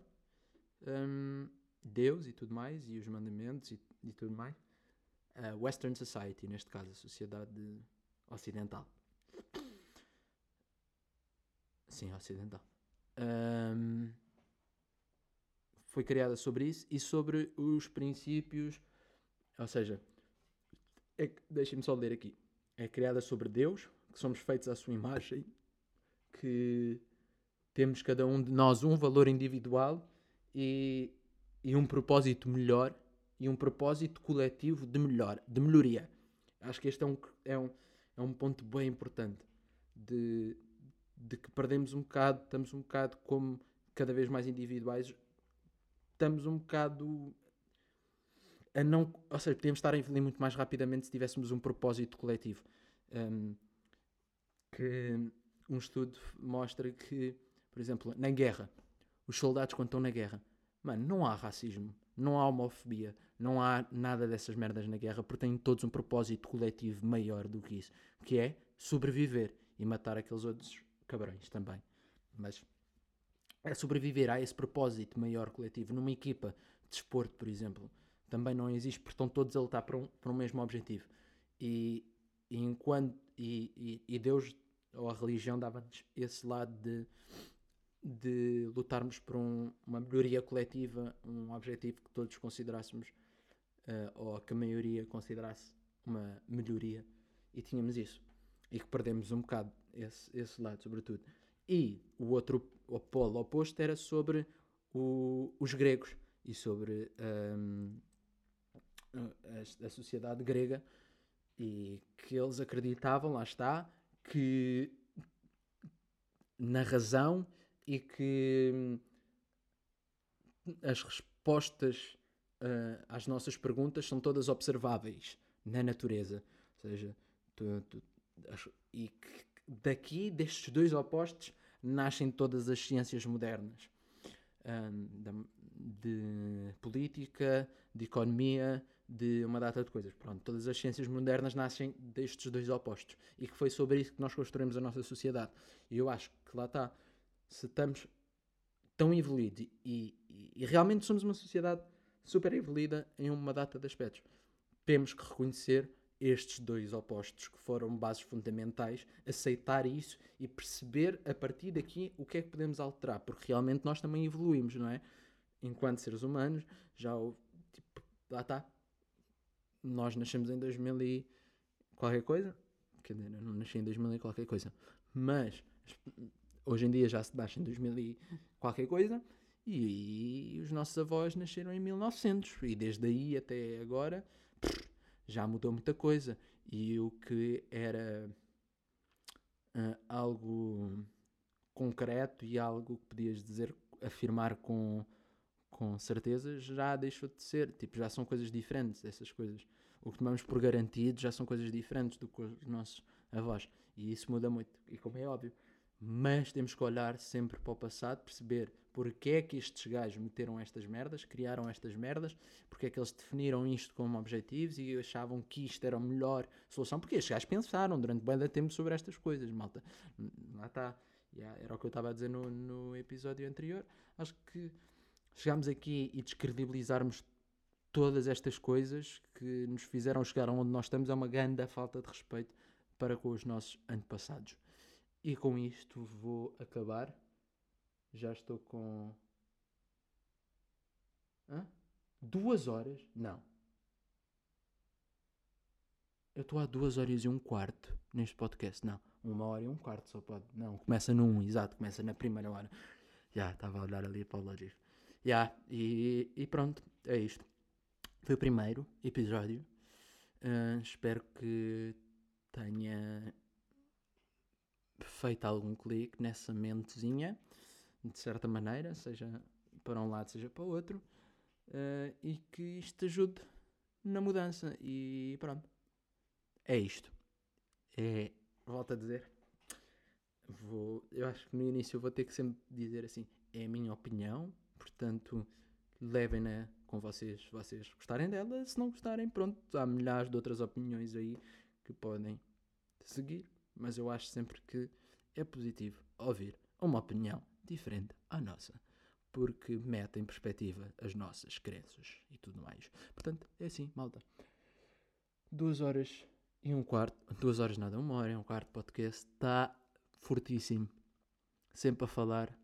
um, Deus e tudo mais, e os mandamentos e, e tudo mais. A Western Society, neste caso, a sociedade ocidental. Sim, ocidental. Um, foi criada sobre isso e sobre os princípios. Ou seja, é, deixem-me só ler aqui. É criada sobre Deus, que somos feitos à sua imagem, que temos cada um de nós um valor individual e, e um propósito melhor e um propósito coletivo de melhor, de melhoria. Acho que este é um, é um, é um ponto bem importante de, de que perdemos um bocado, estamos um bocado como cada vez mais individuais, estamos um bocado a não, ou seja, podíamos estar a evoluir muito mais rapidamente se tivéssemos um propósito coletivo. Um, que um estudo mostra que, por exemplo, na guerra, os soldados quando estão na guerra. Mano, não há racismo, não há homofobia, não há nada dessas merdas na guerra, porque têm todos um propósito coletivo maior do que isso, que é sobreviver e matar aqueles outros cabrões também. Mas é sobreviver a esse propósito maior coletivo. Numa equipa de desporto, por exemplo, também não existe, porque estão todos a lutar para um, para um mesmo objetivo. E, e enquanto e, e, e Deus ou a religião dava-nos esse lado de, de lutarmos por um, uma melhoria coletiva, um objetivo que todos considerássemos, uh, ou que a maioria considerasse uma melhoria, e tínhamos isso. E que perdemos um bocado esse, esse lado, sobretudo. E o outro o polo oposto era sobre o, os gregos e sobre um, a, a sociedade grega e que eles acreditavam, lá está, que na razão e que hum, as respostas uh, às nossas perguntas são todas observáveis na natureza. Ou seja, tu, tu, e que daqui, destes dois opostos, nascem todas as ciências modernas. Um, de, de, política, de economia, de uma data de coisas. Pronto, todas as ciências modernas nascem destes dois opostos. E que foi sobre isso que nós construímos a nossa sociedade. E eu acho que lá está. Se estamos tão evoluídos e, e, e realmente somos uma sociedade super evoluída em uma data de aspectos, temos que reconhecer estes dois opostos que foram bases fundamentais, aceitar isso e perceber a partir daqui o que é que podemos alterar, porque realmente nós também evoluímos, não é? Enquanto seres humanos, já tipo, lá está. Nós nascemos em 2000 e qualquer coisa, quer dizer, eu não nasci em 2000 e qualquer coisa, mas hoje em dia já se nasce em 2000 e qualquer coisa, e, e os nossos avós nasceram em 1900, e desde aí até agora já mudou muita coisa. E o que era uh, algo concreto e algo que podias dizer, afirmar com, com certeza, já deixou de ser. Tipo, já são coisas diferentes, essas coisas. O que tomamos por garantido já são coisas diferentes do que os nossos avós. E isso muda muito. E como é óbvio, mas temos que olhar sempre para o passado, perceber porque é que estes gajos meteram estas merdas, criaram estas merdas, porque é que eles definiram isto como objetivos e achavam que isto era a melhor solução, porque estes gajos pensaram durante bem tempo sobre estas coisas, malta. Lá está. Yeah, era o que eu estava a dizer no, no episódio anterior. Acho que chegámos aqui e descredibilizarmos todas estas coisas que nos fizeram chegar onde nós estamos é uma grande falta de respeito para com os nossos antepassados. E com isto vou acabar. Já estou com. Hã? Duas horas? Não. Eu estou há duas horas e um quarto neste podcast. Não, uma hora e um quarto só pode. Não, começa num, exato, começa na primeira hora. Já, estava a olhar ali para o Logic. Já, e, e pronto, é isto. Foi o primeiro episódio. Uh, espero que tenha feito algum clique nessa mentezinha, de certa maneira, seja para um lado, seja para o outro, uh, e que isto ajude na mudança. E pronto, é isto. É, volto a dizer, vou, eu acho que no início eu vou ter que sempre dizer assim: é a minha opinião, portanto, levem-na com vocês, vocês gostarem dela. Se não gostarem, pronto, há milhares de outras opiniões aí que podem seguir mas eu acho sempre que é positivo ouvir uma opinião diferente à nossa, porque mete em perspectiva as nossas crenças e tudo mais. Portanto, é assim, malta. Duas horas e um quarto, duas horas nada, uma hora e um quarto podcast, está fortíssimo. Sempre a falar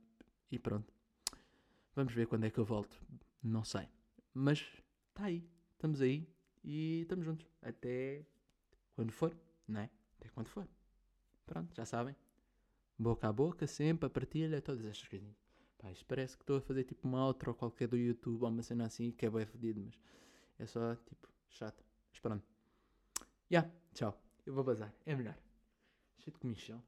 e pronto. Vamos ver quando é que eu volto. Não sei. Mas está aí. Estamos aí e estamos juntos. Até quando for, não é? Até quando for. Pronto, já sabem. Boca a boca, sempre, a partilha, todas estas coisinhas. Pá, isto parece que estou a fazer tipo uma outra ou qualquer do YouTube ou uma cena assim que é bem fedido, mas é só tipo chato. Mas pronto. Já, yeah, tchau. Eu vou bazar, é melhor. Cheio de comichão.